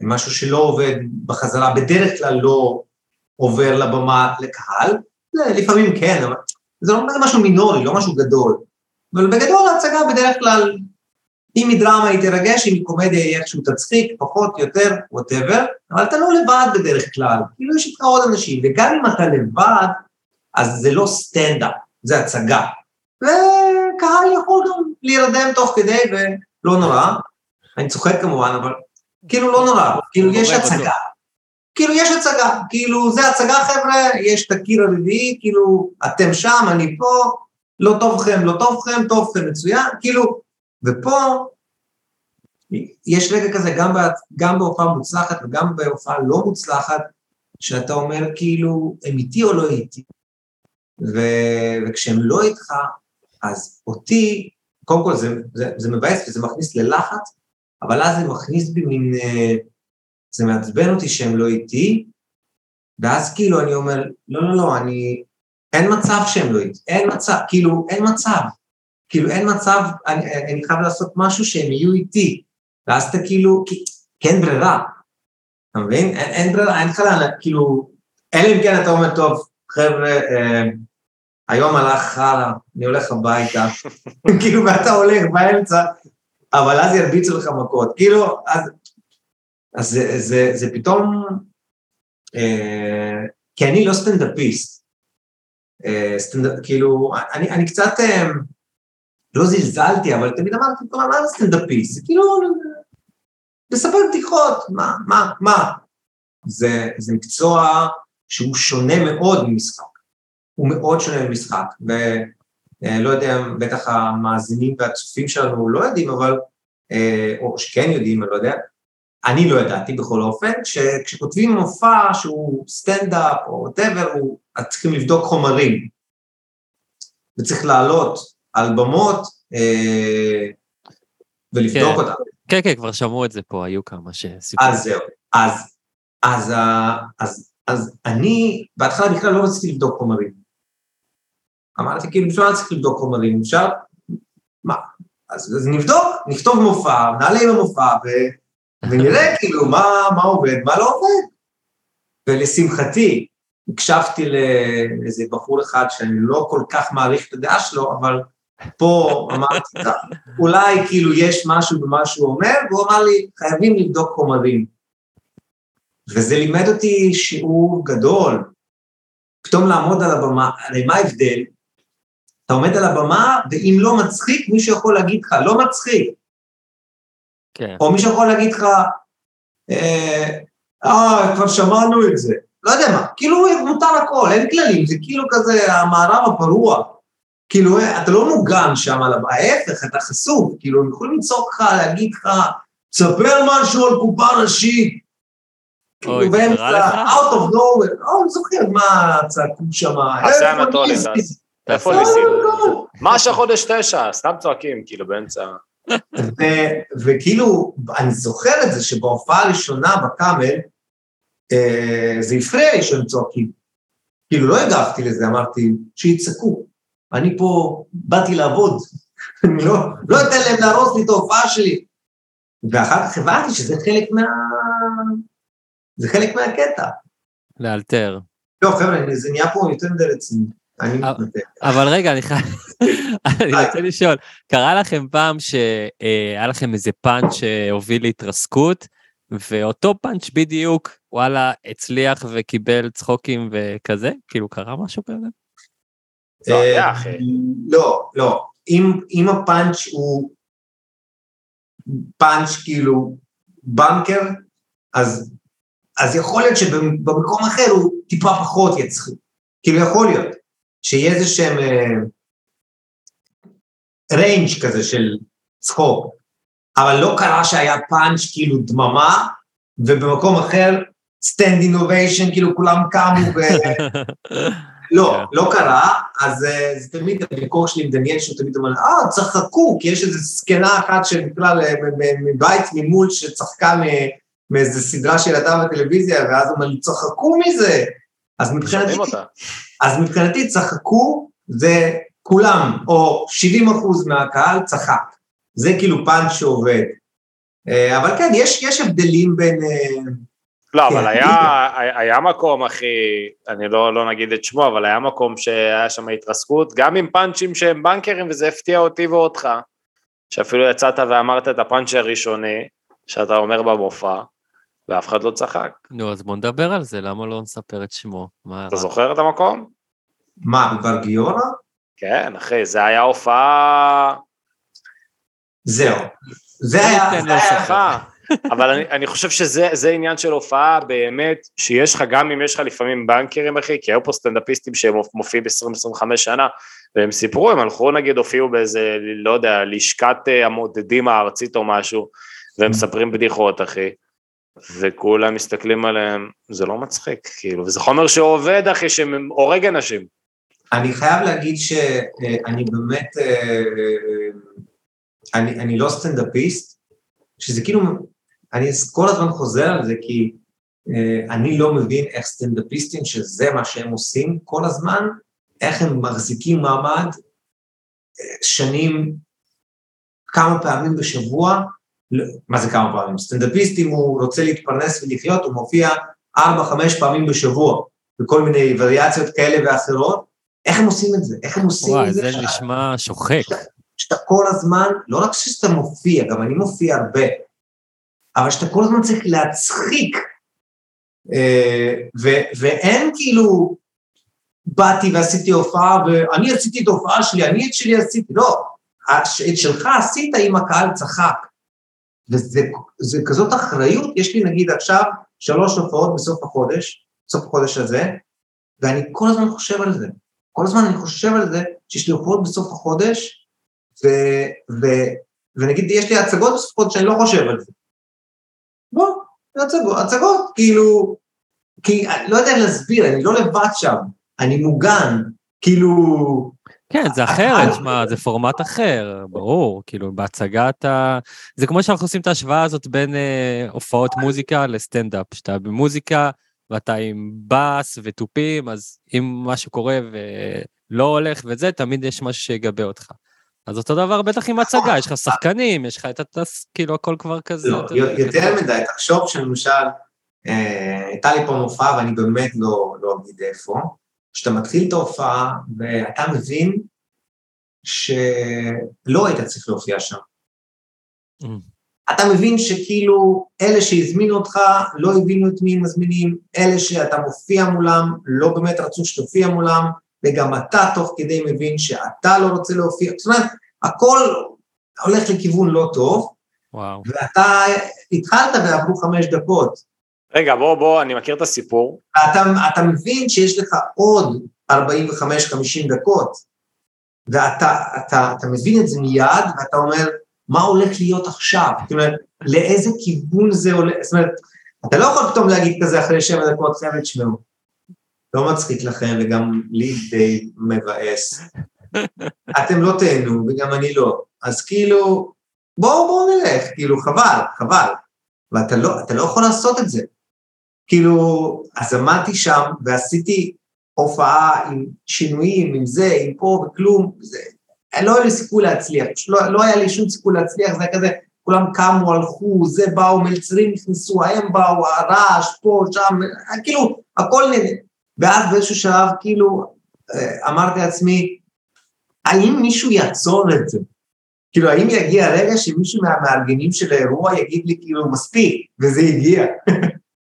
משהו שלא עובד בחזרה, בדרך כלל לא עובר לבמה לקהל, לפעמים כן, אבל זה לא משהו מינורי, לא משהו גדול. אבל בגדול ההצגה בדרך כלל, אם היא דרמה היא תרגש, אם היא קומדיה היא איכשהו תצחיק, פחות, יותר, ווטאבר, אבל אתה לא לבד בדרך כלל, כאילו יש איתך עוד אנשים, וגם אם אתה לבד, אז זה לא סטנדאפ, זה הצגה. וקהל יכול גם להירדם תוך כדי, ולא נורא. אני צוחק כמובן, אבל כאילו לא נורא, כאילו יש בטוח. הצגה. כאילו יש הצגה, כאילו זה הצגה חבר'ה, יש את הקיר הרביעי, כאילו אתם שם, אני פה, לא טוב לכם, לא טוב לכם, טוב לכם, מצוין, כאילו, ופה יש רגע כזה גם, בה, גם בהופעה מוצלחת וגם בהופעה לא מוצלחת, שאתה אומר כאילו, הם איתי או לא איתי? ו, וכשהם לא איתך, אז אותי, קודם כל זה, זה, זה מבאס וזה מכניס ללחץ, אבל אז זה מכניס בי מין, אה, זה מעצבן אותי שהם לא איתי, ואז כאילו אני אומר, לא, לא, לא, אני, אין מצב שהם לא אין מצב, כאילו, אין מצב. כאילו, אין מצב, אני, אני חייב לעשות משהו שהם יהיו איתי. ואז אתה כאילו, כי, כי אין ברירה. אתה מבין? אין, אין ברירה, אין לך לאן, כאילו, אלא אם כן אתה אומר, טוב, חבר'ה, אה, היום הלך חרא, אני הולך הביתה, כאילו, ואתה הולך באמצע, אבל אז ירביצו לך מכות. כאילו, אז, אז זה, זה, זה פתאום, אה, כי אני לא סטנדאפיסט. אה, סטנדאפ, כאילו, אני, אני קצת, אה, לא זלזלתי, אבל תמיד אמרתי, "טוב, מה זה סטנדאפיסט? זה כאילו, לספר בדיחות, מה, מה, מה? זה, זה מקצוע שהוא שונה מאוד ממשחק. הוא מאוד שונה ממשחק, ולא יודע, בטח המאזינים והצופים שלנו לא יודעים, אבל, אה, או שכן יודעים, אני לא יודע, אני לא ידעתי בכל אופן, כש, כשכותבים מופע שהוא סטנדאפ או whatever, אז צריכים לבדוק חומרים. וצריך לעלות על במות אה, ולבדוק כן. אותם. כן, כן, כבר שמעו את זה פה, היו כמה שסיפרו. אז זהו. אז, אז, ה- אז, אז אני בהתחלה בכלל לא רציתי לבדוק חומרים. אמרתי, כאילו, אפשר צריך לבדוק חומרים, אפשר, מה? אז, אז נבדוק, נכתוב מופע, נעלה עם המופע, ו, ונראה כאילו מה, מה עובד, מה לא עובד. ולשמחתי, הקשבתי לאיזה בחור אחד שאני לא כל כך מעריך את הדעה שלו, אבל פה אמרתי, "טוב, אולי כאילו יש משהו במה שהוא אומר, והוא אמר לי, חייבים לבדוק חומרים. וזה לימד אותי שיעור גדול. פתאום לעמוד על הבמה, הרי מה ההבדל? אתה עומד על הבמה, ואם לא מצחיק, מישהו יכול להגיד לך, לא מצחיק. כן. או מישהו יכול להגיד לך, אה, אה, כבר שמענו את זה. לא יודע מה, כאילו מותר הכל, אין כללים, זה כאילו כזה המערב הפרוע. כאילו, אה, אתה לא מוגן שם ההפך, אתה חשוף, כאילו, הם יכולים לצעוק לך, להגיד לך, תספר משהו על קופה ראשית. אוי, כאילו, זה באמצע, קרה לך? out of nowhere, לא, אני זוכר מה צעקו שם. עשה איפה אנטולי? אז. איפה ניסים? לא, מה שחודש תשע? סתם צועקים, כאילו, באמצע... ו- וכאילו, אני זוכר את זה שבהופעה הראשונה בקאמל, אה, זה הפריע לי שהם צועקים. כאילו, לא הגבתי לזה, אמרתי, שיצעקו. אני פה באתי לעבוד, אני לא, לא אתן להם להרוס לי את ההופעה שלי. ואחר כך הבנתי שזה חלק מה... זה חלק מהקטע. לאלתר. לא, חבר'ה, זה נהיה פה יותר מדי רציני. אני מתנתק. אבל רגע, אני חייב... אני רוצה לשאול, קרה לכם פעם שהיה לכם איזה פאנץ' שהוביל להתרסקות, ואותו פאנץ' בדיוק, וואלה, הצליח וקיבל צחוקים וכזה? כאילו, קרה משהו כזה? לא היה, אה, אחי. לא, לא. אם, אם הפאנץ' הוא פאנץ' כאילו בנקר, אז, אז יכול להיות שבמקום אחר הוא טיפה פחות יצחיק. כאילו יכול להיות שיהיה איזה שהם range כזה של צחוק, אבל לא קרה שהיה פאנץ' כאילו דממה, ובמקום אחר standing ovation, כאילו כולם קמו ו... לא, כן. לא קרה, אז אה, זה תמיד הוויכוח שלי עם דניאל, שהוא תמיד אומר, אה, צחקו, כי יש איזו זקנה אחת שבכלל אה, מבית ממול שצחקה מאיזו סדרה של ילדה בטלוויזיה, ואז הוא אומר לי, צחקו מזה. אז מבחינתי. אז מבחינתי צחקו זה כולם, או 70 אחוז מהקהל צחק. זה כאילו פאנץ' שעובד. אה, אבל כן, יש, יש הבדלים בין... אה, לא, כן. אבל היה, היה מקום, אחי, אני לא, לא נגיד את שמו, אבל היה מקום שהיה שם התרסקות, גם עם פאנצ'ים שהם בנקרים, וזה הפתיע אותי ואותך, שאפילו יצאת ואמרת את הפאנץ' הראשוני, שאתה אומר במופע, ואף אחד לא צחק. נו, אז בוא נדבר על זה, למה לא נספר את שמו? מה אתה? זוכר את המקום? מה, כבר גיורא? כן, אחי, זה היה הופעה... זהו. זה היה... הופעה. אבל אני, אני חושב שזה זה עניין של הופעה באמת, שיש לך, גם אם יש לך לפעמים בנקרים, אחי, כי היו פה סטנדאפיסטים שהם מופיעים 20-25 שנה, והם סיפרו, הם הלכו נגיד, הופיעו באיזה, לא יודע, לשכת אה, המודדים הארצית או משהו, והם מספרים בדיחות, אחי. וכולם מסתכלים עליהם, זה לא מצחיק, כאילו, וזה חומר שעובד, אחי, שהורג אנשים. אני חייב להגיד שאני באמת, אה, אני, אני לא סטנדאפיסט, שזה כאילו, אני כל הזמן חוזר על זה, כי אה, אני לא מבין איך סטנדאפיסטים, שזה מה שהם עושים כל הזמן, איך הם מחזיקים מעמד אה, שנים, כמה פעמים בשבוע, לא, מה זה כמה פעמים? סטנדאפיסט, אם הוא רוצה להתפרנס ולחיות, הוא מופיע ארבע, חמש פעמים בשבוע, בכל מיני וריאציות כאלה ואחרות, איך הם עושים את זה? איך הם עושים וואי, את זה? זה שאתה- נשמע שוחק. שאתה כל הזמן, לא רק שאתה מופיע, גם אני מופיע הרבה, אבל שאתה כל הזמן צריך להצחיק, אה, ו- ואין כאילו, באתי ועשיתי הופעה, ואני עשיתי את ההופעה שלי, אני את שלי עשיתי, לא, את שלך עשית אם הקהל צחק. וזה זה כזאת אחריות, יש לי נגיד עכשיו שלוש הופעות בסוף החודש, בסוף החודש הזה, ואני כל הזמן חושב על זה. כל הזמן אני חושב על זה שיש לי הופעות בסוף החודש, ו, ו, ונגיד יש לי הצגות בסוף החודש שאני לא חושב על זה. זה הצגות, הצגות, כאילו, כי אני לא יודע להסביר, אני לא לבד שם, אני מוגן, כאילו, כן, זה אחרת, שמע, זה פורמט אחר, ברור, כאילו, בהצגה אתה... זה כמו שאנחנו עושים את ההשוואה הזאת בין אה, הופעות מוזיקה לסטנדאפ, שאתה במוזיקה ואתה עם בס ותופים, אז אם משהו קורה ולא הולך וזה, תמיד יש משהו שיגבה אותך. אז אותו דבר בטח עם הצגה, יש לך שחקנים, יש לך את הטס, כאילו, הכל כבר כזה. לא, יותר מדי, תחשוב שלמשל, אה, הייתה לי פה מופעה ואני באמת לא, לא אגיד איפה, שאתה מתחיל את ההופעה ואתה מבין שלא היית צריך להופיע שם. אתה מבין שכאילו אלה שהזמינו אותך לא הבינו את מי הם מזמינים, אלה שאתה מופיע מולם לא באמת רצו שתופיע מולם, וגם אתה תוך כדי מבין שאתה לא רוצה להופיע, זאת אומרת, הכל הולך לכיוון לא טוב, וואו. ואתה התחלת ועברו חמש דקות, רגע, בוא, בוא, אני מכיר את הסיפור. ואתה אתה מבין שיש לך עוד 45-50 דקות, ואתה אתה, אתה מבין את זה מיד, ואתה אומר, מה הולך להיות עכשיו? זאת אומרת, לאיזה כיוון זה הולך, זאת אומרת, אתה לא יכול פתאום להגיד כזה אחרי שבע דקות, חבר'ה, תשמעו, לא מצחיק לכם, וגם לי די מבאס. אתם לא תהנו, וגם אני לא. אז כאילו, בואו, בואו נלך, כאילו, חבל, חבל. ואתה לא, אתה לא יכול לעשות את זה. כאילו, אז עמדתי שם ועשיתי הופעה עם שינויים, עם זה, עם פה וכלום, זה, לא היה לי סיכוי להצליח, לא, לא היה לי שום סיכוי להצליח, זה היה כזה, כולם קמו, הלכו, זה באו, מלצרים נכנסו, הם באו, הרעש, פה, שם, כאילו, הכל נהנה. ואז באיזשהו שלב, כאילו, אה, אמרתי לעצמי, האם מישהו יעצור את זה? כאילו, האם יגיע הרגע שמישהו מהמארגנים של האירוע יגיד לי, כאילו, מספיק, וזה הגיע.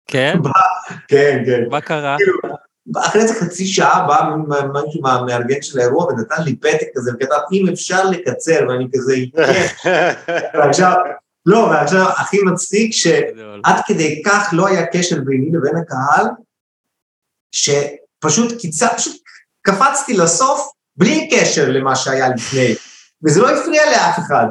כן? כן, כן. מה קרה? כאילו, אחרי איזה חצי שעה בא מישהו מהמארגן של האירוע ונתן לי פתק כזה וכתב, אם אפשר לקצר, ואני כזה. ועכשיו, לא, ועכשיו הכי מצחיק שעד כדי כך לא היה קשר ביני לבין הקהל, שפשוט קיצר, פשוט קפצתי לסוף בלי קשר למה שהיה לפני, וזה לא הפריע לאף אחד.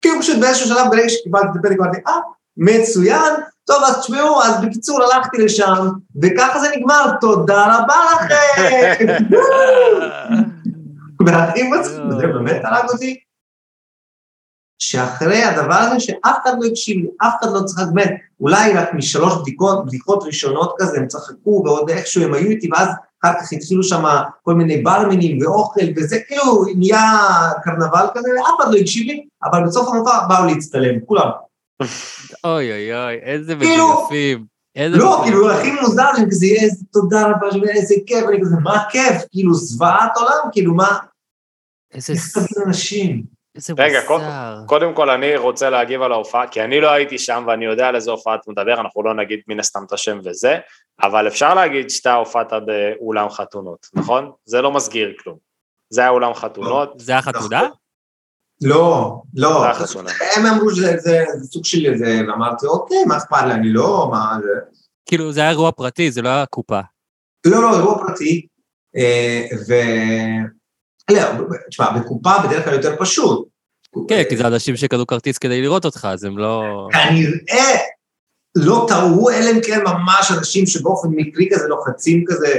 כאילו פשוט באיזשהו שלב, ברגע שקיבלתי את הפתק, אמרתי, אה, מצוין, טוב, אז תשמעו, אז בקיצור הלכתי לשם, וככה זה נגמר, תודה רבה לכם. והכי מצחיק, זה באמת הרג אותי, שאחרי הדבר הזה שאף אחד לא הקשיב לי, אף אחד לא צחק, באמת, אולי רק משלוש בדיקות, בדיקות ראשונות כזה, הם צחקו, ועוד איכשהו הם היו איתי, ואז אחר כך התחילו שם כל מיני ברמנים ואוכל, וזה כאילו נהיה קרנבל כזה, ואף אחד לא הקשיב לי, אבל בסוף המופע באו להצטלם, כולם. אוי אוי אוי, איזה כאילו- מגויפים. איזה לא. כאילו, הכי מוזר לי, כזה, איזה תודה רבה, איזה כיף, אני כזה, מה כיף? כאילו, זוועת עולם, כאילו, מה? איזה אנשים? איזה רגע, קודם- כל אני רוצה להגיב על ההופעה, כי אני לא הייתי שם ואני יודע על איזה הופעה אתה מדבר, אנחנו לא נגיד מן הסתם את השם וזה, אבל אפשר להגיד שאתה הופעת באולם חתונות, נכון? זה לא מסגיר כלום. זה היה אולם חתונות, זה היה חתונה? לא, לא. זה. הם אמרו שזה זה- זה סוג של איזה, ואמרתי, אוקיי, מה אכפת לי, אני לא, מה זה... כאילו, זה היה אירוע פרטי, זה לא היה קופה. לא, לא, אירוע פרטי, אה, ו... לא, תשמע, בקופה בדרך כלל יותר פשוט. כן, כי זה אנשים שקנו כרטיס כדי לראות אותך, אז הם לא... כנראה לא טעו, אלא אם כן ממש אנשים שבאופן מקרי כזה לוחצים כזה,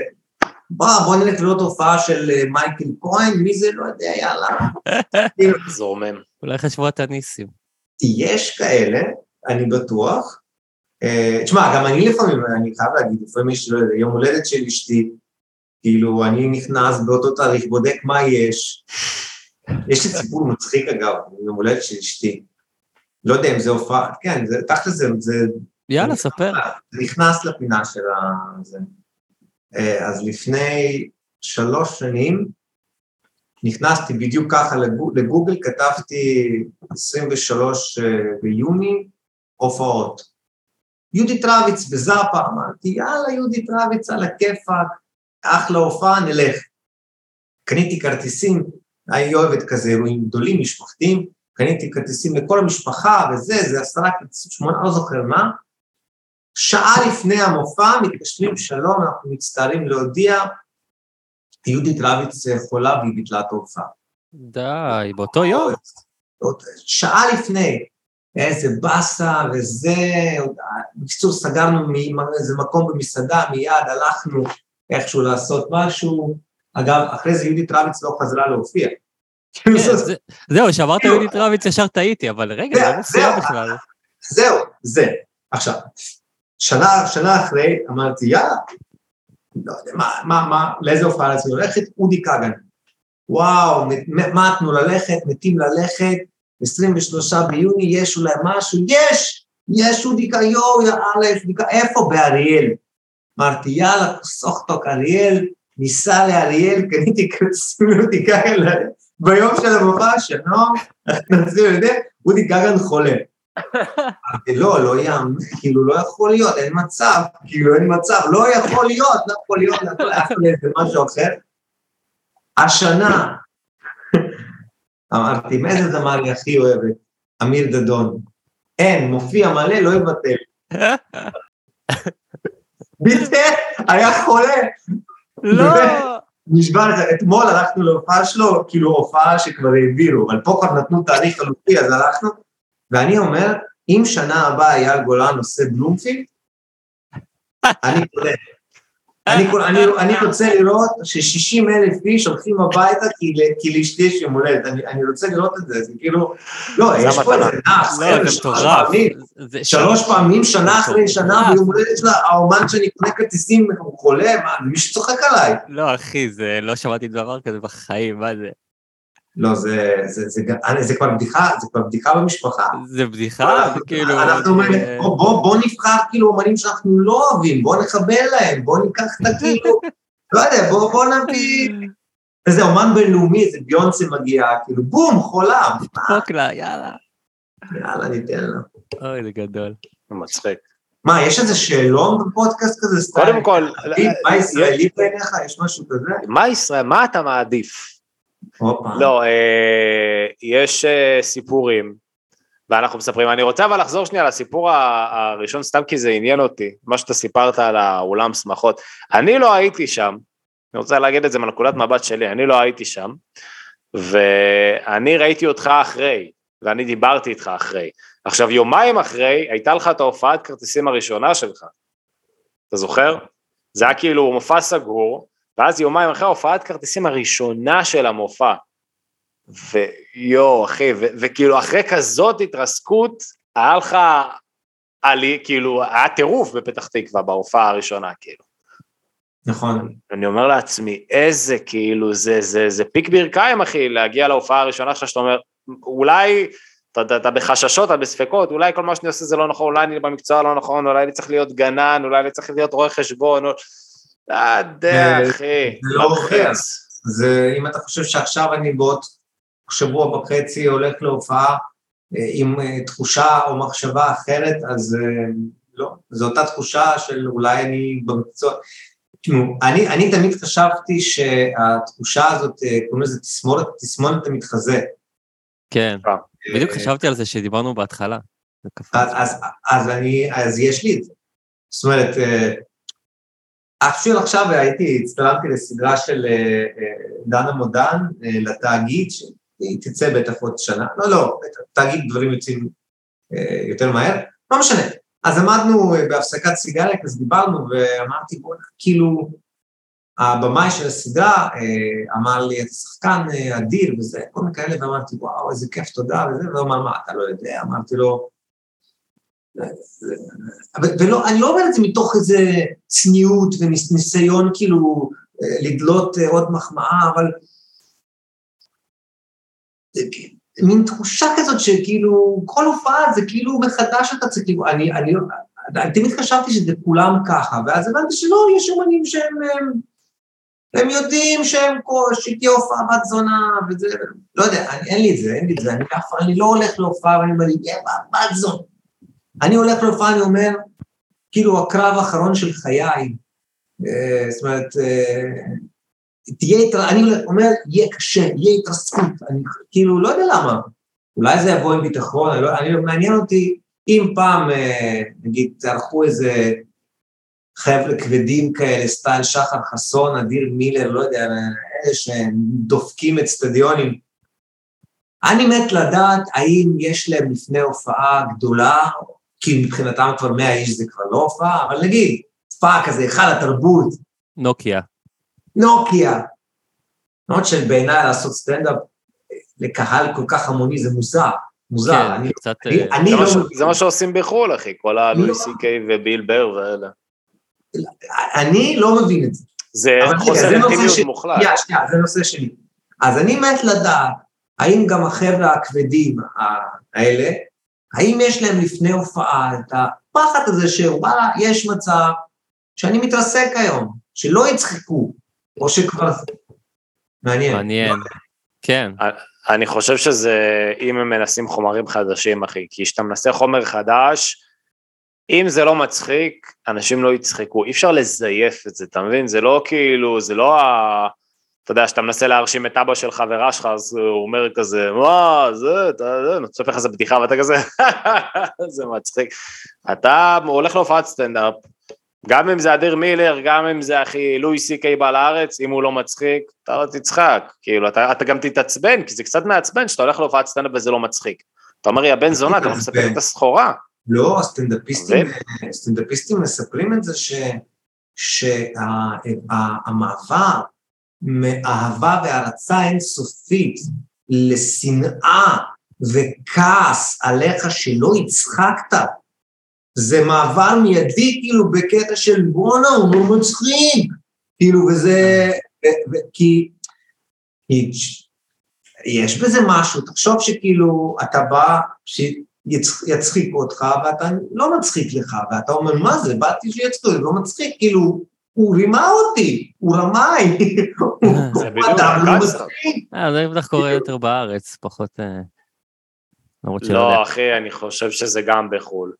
בוא, בוא נלך לראות הופעה של אה, מייקל כהן, מי זה? לא יודע, יאללה. זורמם. אולי חשבו אתה ניסים. יש כאלה, אני בטוח. אה, תשמע, גם אני לפעמים, אני חייב להגיד, לפעמים יש לא יום הולדת של אשתי, כאילו, אני נכנס באותו תאריך, בודק מה יש. יש לי סיפור מצחיק, אגב, יום הולדת של אשתי. לא יודע אם זה הופעה, כן, תכל'ס זה, זה יאללה, ספר. זה נכנס לפינה של ה... אה, אז לפני שלוש שנים, נכנסתי בדיוק ככה לגוג- לגוגל, כתבתי 23 אה, ביוני, הופעות. יהודית רביץ בזאפה, אמרתי, יאללה, יהודית רביץ, על הכיפאק, אחלה הופעה, נלך. קניתי כרטיסים, אני אוהבת כזה אירועים גדולים, משפחתיים, קניתי כרטיסים לכל המשפחה וזה, זה עשרה כרטיסים, שמונה, לא זוכר מה. שעה לפני המופע, מתקשרים, שלום, אנחנו מצטערים להודיע, יהודית רביץ אה, חולה והיא ביטלה את ההופעה. די, באותו יום. שעה לפני, איזה באסה וזה, בקיצור סגרנו מ- איזה מקום במסעדה, מיד הלכנו איכשהו לעשות משהו, אגב, אחרי זה יהודית רביץ לא חזרה להופיע. כאילו, כן, זה- זהו, כשאמרת יהודית רביץ ישר טעיתי, אבל רגע, זה- לא מופיע. בכלל. זהו, זה. עכשיו, שנה, שנה אחרי אמרתי, יאללה, לא יודע, מה, מה, מה, לאיזה הופעה רצינו ללכת? אודי כגן. וואו, מ- מה תנו ללכת, מתים ללכת, 23 ביוני, יש אולי משהו, יש, יש אודי כגן, יואו, יאללה, יש אודי כגן, איפה? באריאל. אמרתי, יאללה, סוכטוק אריאל, ניסע לאריאל, קניתי כרטיסים לאודי כגן ביום של המופע, שלום, אנחנו נצאים לזה, אודי כגן חולה. לא, לא יאמן, כאילו, לא יכול להיות, אין מצב, כאילו, אין מצב, לא יכול להיות, לא יכול להיות, לא יכול להיות, זה משהו אחר. השנה, אמרתי, מאיזה זמר היא הכי אוהבת? אמיר דדון. אין, מופיע מלא, לא יבטל. ביטל, היה חולה. לא! נשבע לך, אתמול הלכנו להופעה שלו, כאילו הופעה שכבר העבירו, אבל פה כבר נתנו תאריך חלופי, אז הלכנו, ואני אומר, אם שנה הבאה אייל גולן עושה בלומפילד, אני קונה. אני, אני, אני רוצה לראות ש-60 אלף איש הולכים הביתה כי, כי לאשתי יש יום הולדת, אני, אני רוצה לראות את זה, זה כאילו, לא, יש פה איזה נאחס, לא. זה- שלוש פעמים, שנה אחרי שנה. ביום הולדת שלה, האומן שאני קונה כרטיסים, הוא חולה, מה, מישהו צוחק עליי. לא, אחי, זה, לא שמעתי דבר כזה בחיים, מה זה? לא, זה, זה, זה, זה, זה כבר בדיחה, זה כבר בדיחה במשפחה. זה בדיחה, זה כאילו... אנחנו אומרים, זה- בוא, בוא, בוא נבחר כאילו אומנים שאנחנו לא אוהבים, בוא נחבל להם, בוא ניקח את הכאילו, לא יודע, בוא, בוא נביא, איזה אומן בינלאומי, איזה ביונסה מגיעה, כאילו בום, חולם, דפוק לה, יאללה. יאללה, ניתן לה. אוי, זה גדול. מצחיק. מה, יש איזה שאלון בפודקאסט כזה? קודם כל, מה ישראלי בעיניך? יש משהו כזה? מה ישראל, מה אתה מעדיף? לא, אה, יש אה, סיפורים, ואנחנו מספרים. אני רוצה אבל לחזור שנייה לסיפור הראשון, סתם כי זה עניין אותי, מה שאתה סיפרת על האולם שמחות. אני לא הייתי שם, אני רוצה להגיד את זה מנקודת מבט שלי, אני לא הייתי שם, ואני ראיתי אותך אחרי, ואני דיברתי איתך אחרי. עכשיו, יומיים אחרי, הייתה לך את ההופעת כרטיסים הראשונה שלך. אתה זוכר? זה היה כאילו מופע סגור, ואז יומיים אחרי ההופעת כרטיסים הראשונה של המופע. ויואו, אחי, ו- וכאילו אחרי כזאת התרסקות, היה לך, עלי, כאילו, היה טירוף בפתח תקווה בהופעה הראשונה, כאילו. נכון. אני אומר לעצמי, איזה, כאילו, זה, זה, זה פיק ברכיים, אחי, להגיע להופעה הראשונה שלך, שאתה אומר, אולי, אתה, אתה, אתה בחששות, אתה בספקות, אולי כל מה שאני עושה זה לא נכון, אולי אני במקצוע לא נכון, אולי אני צריך להיות גנן, אולי אני צריך להיות רואה חשבון, או... אתה יודע, זה- אחי, זה לא. מלחיץ. זה אם אתה חושב שעכשיו אני בעוד שבוע וחצי הולך להופעה אה, עם אה, תחושה או מחשבה אחרת, אז אה, לא, זו אותה תחושה של אולי אני במקצוע. תשמעו, אני, אני תמיד חשבתי שהתחושה הזאת, אה, קוראים לזה תסמונת, תסמונת המתחזה. כן, אה. בדיוק אה, חשבתי על זה שדיברנו בהתחלה. אז, אז, אז אני, אז יש לי את זה. זאת אומרת, אה, אפילו עכשיו הייתי, הצטלמתי לסדרה של אה, אה, דנה מודן אה, לתאגיד, שהיא תצא בטח עוד שנה, לא, לא, תאגיד דברים יוצאים יותר מהר, לא משנה. אז עמדנו בהפסקת סיגריה, אז דיברנו, ואמרתי, בוא'נה, כאילו, הבמאי של הסדרה אמר לי, אתה שחקן אדיר וזה, כל מיני כאלה, ואמרתי, וואו, איזה כיף, תודה, וזה, והוא אמר, מה, אתה לא יודע? אמרתי לו, אבל, ולא, אני לא אומר את זה מתוך איזה צניעות וניסיון כאילו אה, לדלות אה, עוד מחמאה, אבל זה כ- מין תחושה כזאת שכאילו כל הופעה זה כאילו מחדש אתה צריך, כאילו, אני, אני, אני תמיד חשבתי שזה כולם ככה, ואז הבנתי שלא, יש אומנים שהם, הם, הם יודעים שהם, שתהיה הופעה בת זונה, וזה, לא יודע, אני, אין לי את זה, אין לי את זה, אני אף אני לא הולך להופעה ואני אומר, יהיה בת זונה. אני הולך להופעה, אני אומר, כאילו הקרב האחרון של חיי, אה, זאת אומרת, אה, תהיה, אני אומר, יהיה קשה, יהיה התרסקות, אני כאילו, לא יודע למה, אולי זה יבוא עם ביטחון, אני לא, אני, מעניין אותי, אם פעם, אה, נגיד, תערכו איזה חבר'ה כבדים כאלה, סטייל שחר חסון, אדיר מילר, לא יודע, אלה שדופקים אצטדיונים, אני מת לדעת האם יש להם לפני הופעה גדולה, כי מבחינתם כבר 100 איש זה כבר לא הופעה, אבל נגיד, הופעה כזה, היכל התרבות, נוקיה. נוקיה. למרות שבעיניי לעשות סטנדאפ לקהל כל כך המוני זה מוזר, מוזר. כן, אני, זה קצת... אני, אה, אני זה מה לא ש-. זה מה שעושים בחו"ל, אחי, כל הלואי לא. סי קיי וביל בר ואלה. אני לא מבין את זה. זה חוסר זה אינטימיות ש- מוחלט. שנייה, שנייה, זה נושא שלי. אז אני מת לדעת, האם גם החבר'ה הכבדים האלה, האם יש להם לפני הופעה את הפחד הזה שוואלה, יש מצב שאני מתרסק היום, שלא יצחקו, או שכבר... מעניין. מעניין. כן. אני חושב שזה, אם הם מנסים חומרים חדשים, אחי, כי כשאתה מנסה חומר חדש, אם זה לא מצחיק, אנשים לא יצחקו, אי אפשר לזייף את זה, אתה מבין? זה לא כאילו, זה לא ה... אתה יודע, שאתה מנסה להרשים את אבא של חברה שלך, אז הוא אומר כזה, מה, זה, אתה, זה, אני צופף לך איזה בדיחה, ואתה כזה, זה מצחיק. אתה הולך להופעת סטנדאפ, גם אם זה אדיר מילר, גם אם זה אחי לואי סי קיי בא לארץ, אם הוא לא מצחיק, אתה לא תצחק, כאילו, אתה, אתה גם תתעצבן, כי זה קצת מעצבן שאתה הולך להופעת סטנדאפ וזה לא מצחיק. אתה אומר, יא בן זונה, אתה לא מספק את הסחורה. לא, הסטנדאפיסטים, הסטנדאפיסטים מספרים את זה שהמעבר מאהבה והערצה אינסופית לשנאה וכעס עליך שלא הצחקת, זה מעבר מיידי כאילו בקטע של בואנה הוא לא מצחיק, כאילו וזה, ו- ו- כי, כי יש בזה משהו, תחשוב שכאילו אתה בא, שיצחיק אותך ואתה לא מצחיק לך, ואתה אומר מה זה, באתי שיצחיקו, זה לא מצחיק, כאילו הוא רימה אותי, הוא רמאי, זה בדיוק, אדם לא. מצחיק. אה, זה בטח קורה יותר בארץ, פחות... אה. לא, אחי, אני חושב שזה גם בחו"ל.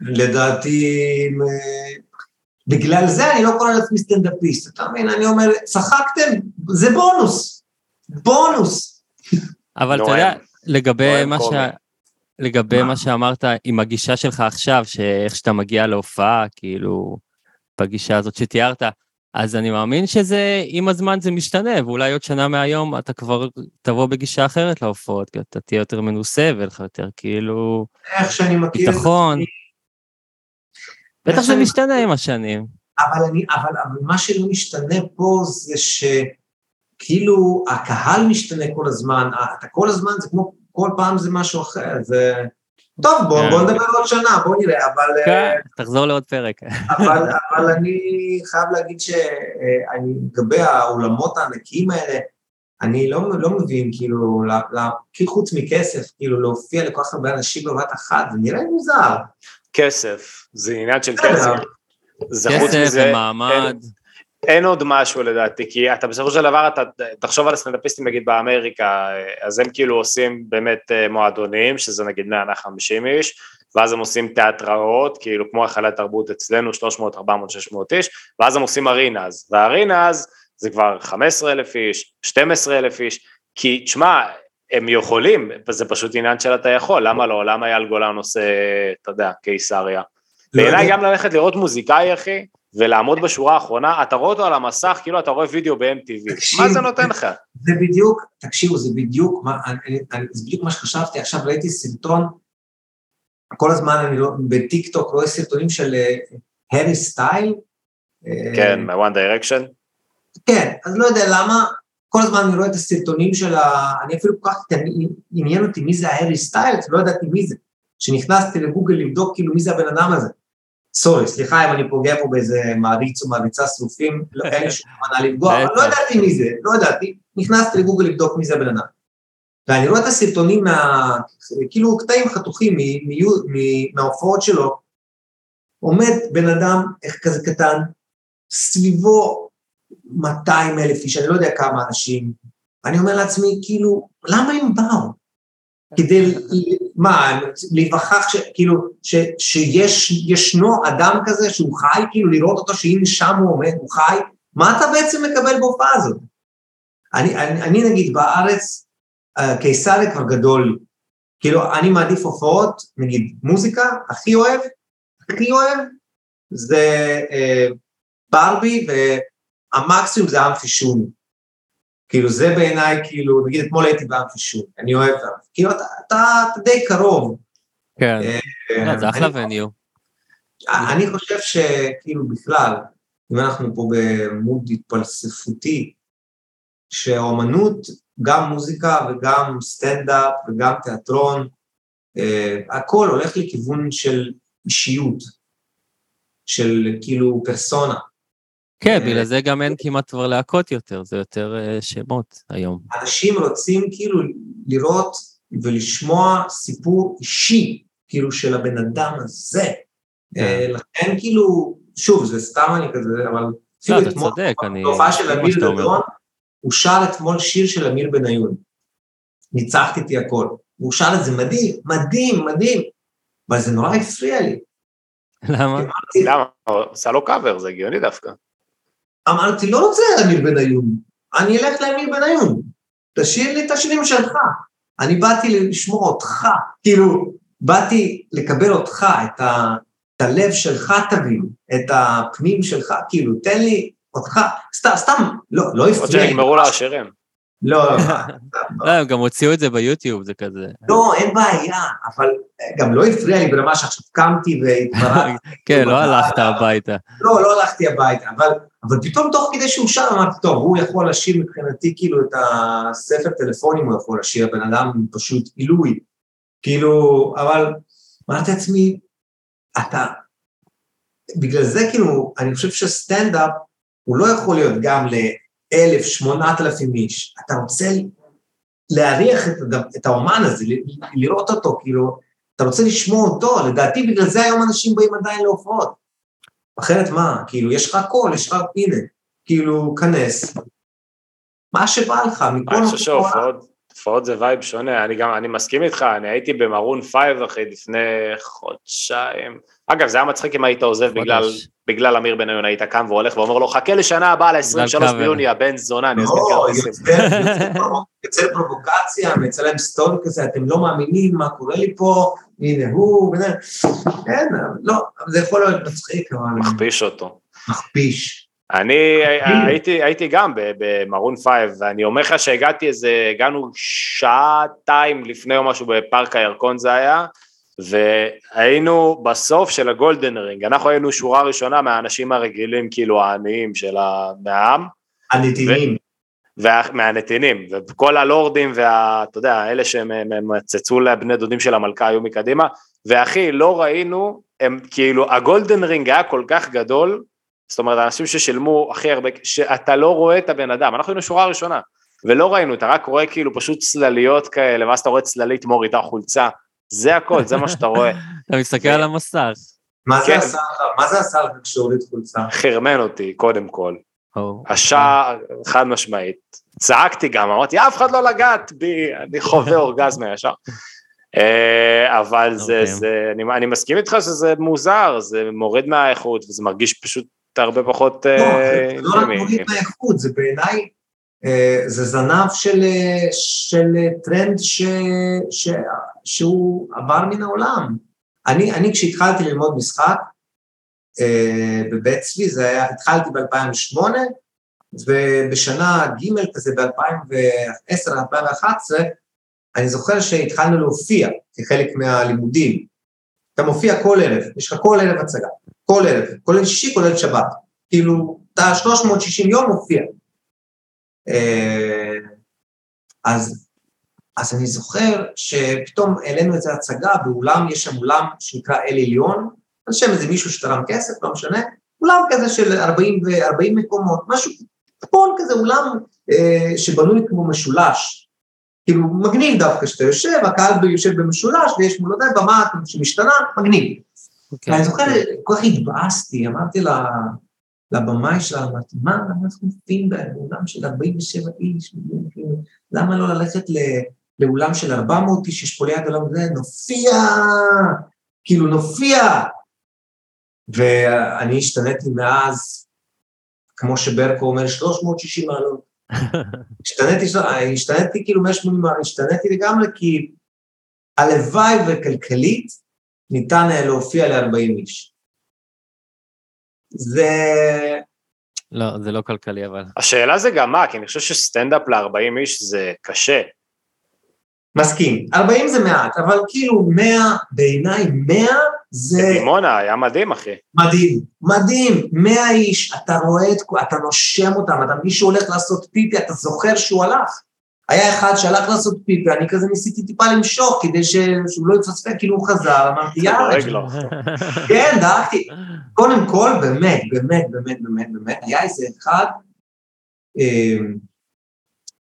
לדעתי, בגלל זה אני לא קורא לעצמי סטנדאפיסט, אתה מבין? אני אומר, צחקתם, זה בונוס, בונוס. אבל אתה. יודע, לגבי מה ש... לגבי מה? מה שאמרת עם הגישה שלך עכשיו, שאיך שאתה מגיע להופעה, כאילו, בגישה הזאת שתיארת, אז אני מאמין שזה, עם הזמן זה משתנה, ואולי עוד שנה מהיום אתה כבר תבוא בגישה אחרת להופעות, כי אתה תהיה יותר מנוסה ויהיה לך יותר כאילו איך שאני מכיר ביטחון. בטח זה משתנה עם השנים. אבל, אני, אבל, אבל מה שלא משתנה פה זה שכאילו הקהל משתנה כל הזמן, אתה כל הזמן, זה כמו, כל פעם זה משהו אחר, זה... טוב, בוא, כן. בוא נדבר עוד שנה, בוא נראה, אבל, כן, תחזור לעוד פרק. אבל, אבל אני חייב להגיד שאני, לגבי האולמות הענקיים האלה, אני לא, לא מבין, כאילו, ל, ל, כי חוץ מכסף, כאילו, להופיע לכל כך הרבה אנשים בבת אחת, זה נראה מוזר. כסף, זה עניין של. כסף. זה חוץ כסף מזה, ומעמד. אין עוד משהו לדעתי, כי אתה בסופו של דבר, אתה תחשוב על הסטנדאפיסטים נגיד באמריקה, אז הם כאילו עושים באמת אה, מועדונים, שזה נגיד 100-150 איש, ואז הם עושים תיאטראות, כאילו כמו החלת תרבות אצלנו, 300, 400, 600 איש, ואז הם עושים ארינאז, והארינאז זה כבר 15 אלף איש, 12 אלף איש, כי תשמע, הם יכולים, זה פשוט עניין של אתה יכול, למה לא? למה אייל גולן עושה, אתה יודע, קיסריה? לא בעיניי. גם ללכת לראות מוזיקאי, אחי, ולעמוד בשורה האחרונה, אתה רואה אותו על המסך, כאילו אתה רואה וידאו ב-MTV. מה זה נותן לך? זה בדיוק, תקשיבו, זה בדיוק, מה, אני, אני, זה בדיוק מה שחשבתי, עכשיו ראיתי סרטון, כל הזמן אני לא, בטיק טוק רואה סרטונים של אה, הארי סטייל. כן, מ-One Direction. כן, אז לא יודע למה, כל הזמן אני רואה את הסרטונים של ה... אני אפילו כל כך עניין אותי מי זה ההארי סטייל, לא ידעתי מי זה. כשנכנסתי לגוגל לבדוק כאילו מי זה הבן אדם הזה. sorry, סליחה אם אני פוגע פה באיזה מעריץ או מעריצה שרופים, לא, אין לי שום כוונה לפגוע, אבל לא ידעתי מי זה, לא ידעתי, נכנסתי לגוגל לבדוק מי זה הבן אדם. ואני רואה את הסרטונים מה... כאילו קטעים חתוכים מ- מ- מ- מההופעות שלו, עומד בן אדם, איך כזה קטן, סביבו 200 אלף איש, אני לא יודע כמה אנשים, ואני אומר לעצמי, כאילו, למה הם באו? כדי, מה, להיווכח, ש- כאילו, ש, שיש, ישנו אדם כזה שהוא חי, כאילו לראות אותו שהנה שם הוא עומד, הוא חי, מה אתה בעצם מקבל בהופעה הזאת? אני, אני, אני נגיד בארץ, אה, קיסריה כבר גדול. כאילו, אני מעדיף הופעות, נגיד מוזיקה, הכי אוהב, הכי אוהב, זה אה, ברבי, והמקסימום זה אמפי שוני. כאילו, זה בעיניי, כאילו, נגיד אתמול הייתי באמפי שוני, אני אוהב אמפי. כאילו, אתה, אתה, אתה די קרוב. כן, אה, לא, זה אחלה וניו. אני חושב שכאילו בכלל, אם אנחנו פה במוד התפלספותי, שהאומנות, גם מוזיקה וגם סטנדאפ וגם תיאטרון, אה, הכל הולך לכיוון של אישיות, של כאילו פרסונה. כן, אה, בגלל זה גם אין כמעט כבר להקות יותר, זה יותר אה, שמות היום. אנשים רוצים כאילו לראות ולשמוע סיפור אישי, כאילו של הבן אדם הזה. אה, לכן כאילו, שוב, זה סתם אני כזה, אבל... אפילו אתה צודק, אני- בהופעה של אמיר. דדון, הוא שר אתמול שיר של אמיר בניון. ניצחתי איתי הכל. והוא שאל את זה מדהים, מדהים, מדהים, אבל זה נורא הפריע לי. למה? למה? הוא עשה לו קאבר, זה הגיוני דווקא. אמרתי, לא רוצה אמיר בניון, אני אלך לאמיר בניון, תשאיר לי את השירים שלך. אני באתי לשמוע אותך, כאילו, באתי לקבל אותך, את, ה, את הלב שלך תבין, את הפנים שלך, כאילו, תן לי אותך, סתם, סתם, לא, לא עוד הפריע לי. שנגמרו לה השירים. לא, לא, הם גם הוציאו את זה ביוטיוב, זה כזה. לא, אין בעיה, אבל גם לא הפריע לי ברמה שעכשיו קמתי והתמרדתי. כן, לא הלכת הביתה. לא, לא הלכתי הביתה, אבל, אבל פתאום תוך כדי שהוא שר אמרתי, טוב, הוא יכול לשיר מבחינתי כאילו את הספר טלפונים הוא יכול לשיר, הבן אדם פשוט עילוי. כאילו, אבל אמרתי לעצמי, אתה, בגלל זה כאילו, אני חושב שסטנדאפ הוא לא יכול להיות גם לאלף, שמונת אלפים איש. אתה רוצה להריח את, את האומן הזה, לראות אותו, כאילו, אתה רוצה לשמוע אותו, לדעתי בגלל זה היום אנשים באים עדיין להופעות. אחרת מה, כאילו, יש לך קול, יש לך, הנה, כאילו, כנס, מה שבא לך, מכל אני חושב מקום בעולם. שהופעות הופעות זה vibe שונה, אני גם, אני מסכים איתך, אני הייתי במרון פייב אחי לפני חודשיים. אגב, זה היה מצחיק אם היית עוזב. בגלל, בגלל אמיר בניון, היית קם והולך ואומר לו, חכה לשנה הבאה ל-23 קאבר. ביוני, הבן זונה, אני אזמין לא, יוצר פרו- יוצר פרובוקציה, מצלם סטורי כזה, אתם לא מאמינים מה קורה לי פה, הנה הוא, כן, לא, זה יכול להיות מצחיק, אבל מכפיש אותו. מכפיש. אני הייתי, הייתי גם ב- במרון פייב, ואני אומר לך שהגעתי איזה, הגענו שעתיים לפני או משהו בפארק הירקון זה היה, והיינו בסוף של ה golden ring, אנחנו היינו שורה ראשונה מהאנשים הרגילים, כאילו העניים של ה- מהעם, הנתינים. וה- מהנתינים, וכל הלורדים וה... אתה יודע, אלה שהם הם מצצו לבני דודים של המלכה היו מקדימה, ואחי, לא ראינו, הם כאילו, הגולדן רינג היה כל כך גדול, זאת אומרת, אנשים ששילמו הכי הרבה, שאתה לא רואה את הבן אדם, אנחנו היינו שורה ראשונה, ולא ראינו, אתה רק רואה כאילו פשוט צלליות כאלה, ואז אתה רואה צללית מורידה חולצה, זה הכל, זה מה שאתה רואה, אתה מסתכל על המסך. מה זה כן. עשה לך? מה זה עשה לך כשהוריד חולצה? חרמן אותי, קודם כל. או, השעה חד משמעית. צעקתי גם, אמרתי, אף אחד לא לגעת בי, אני חווה אורגזמה ישר. אה, אבל זה, אוקיי. זה, אני, אני מסכים איתך שזה מוזר, זה מוריד מהאיכות, וזה מרגיש פשוט הרבה פחות לא, אה, זה לא רק. מוריד מהאיכות, זה בעיניי, זה זנב של, אה, של אה, טרנד ש, ש, שהוא עבר מן העולם. אני, אני כשהתחלתי ללמוד משחק אה, בבית צבי, זה היה, התחלתי ב-2008, ובשנה ג' כזה ב-2010-2011, אני זוכר שהתחלנו להופיע כחלק מהלימודים. אתה מופיע כל ערב, יש לך כל ערב הצגה, כל ערב, כולל שישי, כולל שבת. כאילו, אתה 360 יום מופיע. אה, אז, אז אני זוכר שפתאום העלינו איזו הצגה באולם, יש שם אולם שנקרא אל עליון, על שם איזה מישהו שתרם כסף, לא משנה, אולם כזה של 40, ו- 40 מקומות, משהו, פון כזה, אולם אה, שבנוי כמו משולש. כאילו, מגניב דווקא שאתה יושב, הקהל יושב במשולש ויש מול עדיין במה שמשתנה, מגניב. אוקיי. ואני זוכר, כל כך התבאסתי, אמרתי לה, לבמאי שלה, אמרתי, מה, אנחנו מופיעים באולם של 47 איש, כאילו, למה לא ללכת לאולם של 400 איש, יש פה ליד עולם זה, נופיע, כאילו נופיע. ואני השתניתי מאז, כמו שברקו אומר, 360 מעלות. השתניתי, השתניתי כאילו 180 מעלות, השתניתי לגמרי כי הלוואי וכלכלית ניתן היה להופיע ל-40 איש. זה... לא, זה לא כלכלי אבל. השאלה זה גם מה, כי אני חושב שסטנדאפ ל-40 איש זה קשה. מסכים. 40 זה מעט, אבל כאילו 100, בעיניי 100 זה בדימונה היה מדהים אחי. מדהים, מדהים. 100 איש, אתה רואה את, אתה נושם אותם, אתה מישהו הולך לעשות פיפי, אתה זוכר שהוא הלך. היה אחד שהלך לעשות פיפי, אני כזה ניסיתי טיפה למשוך כדי ש... שהוא לא יפספק, כאילו הוא חזר, אמרתי יאללה. כן, דאגתי. קודם כל, באמת, באמת, באמת, באמת, באמת, היה איזה אחד אמ,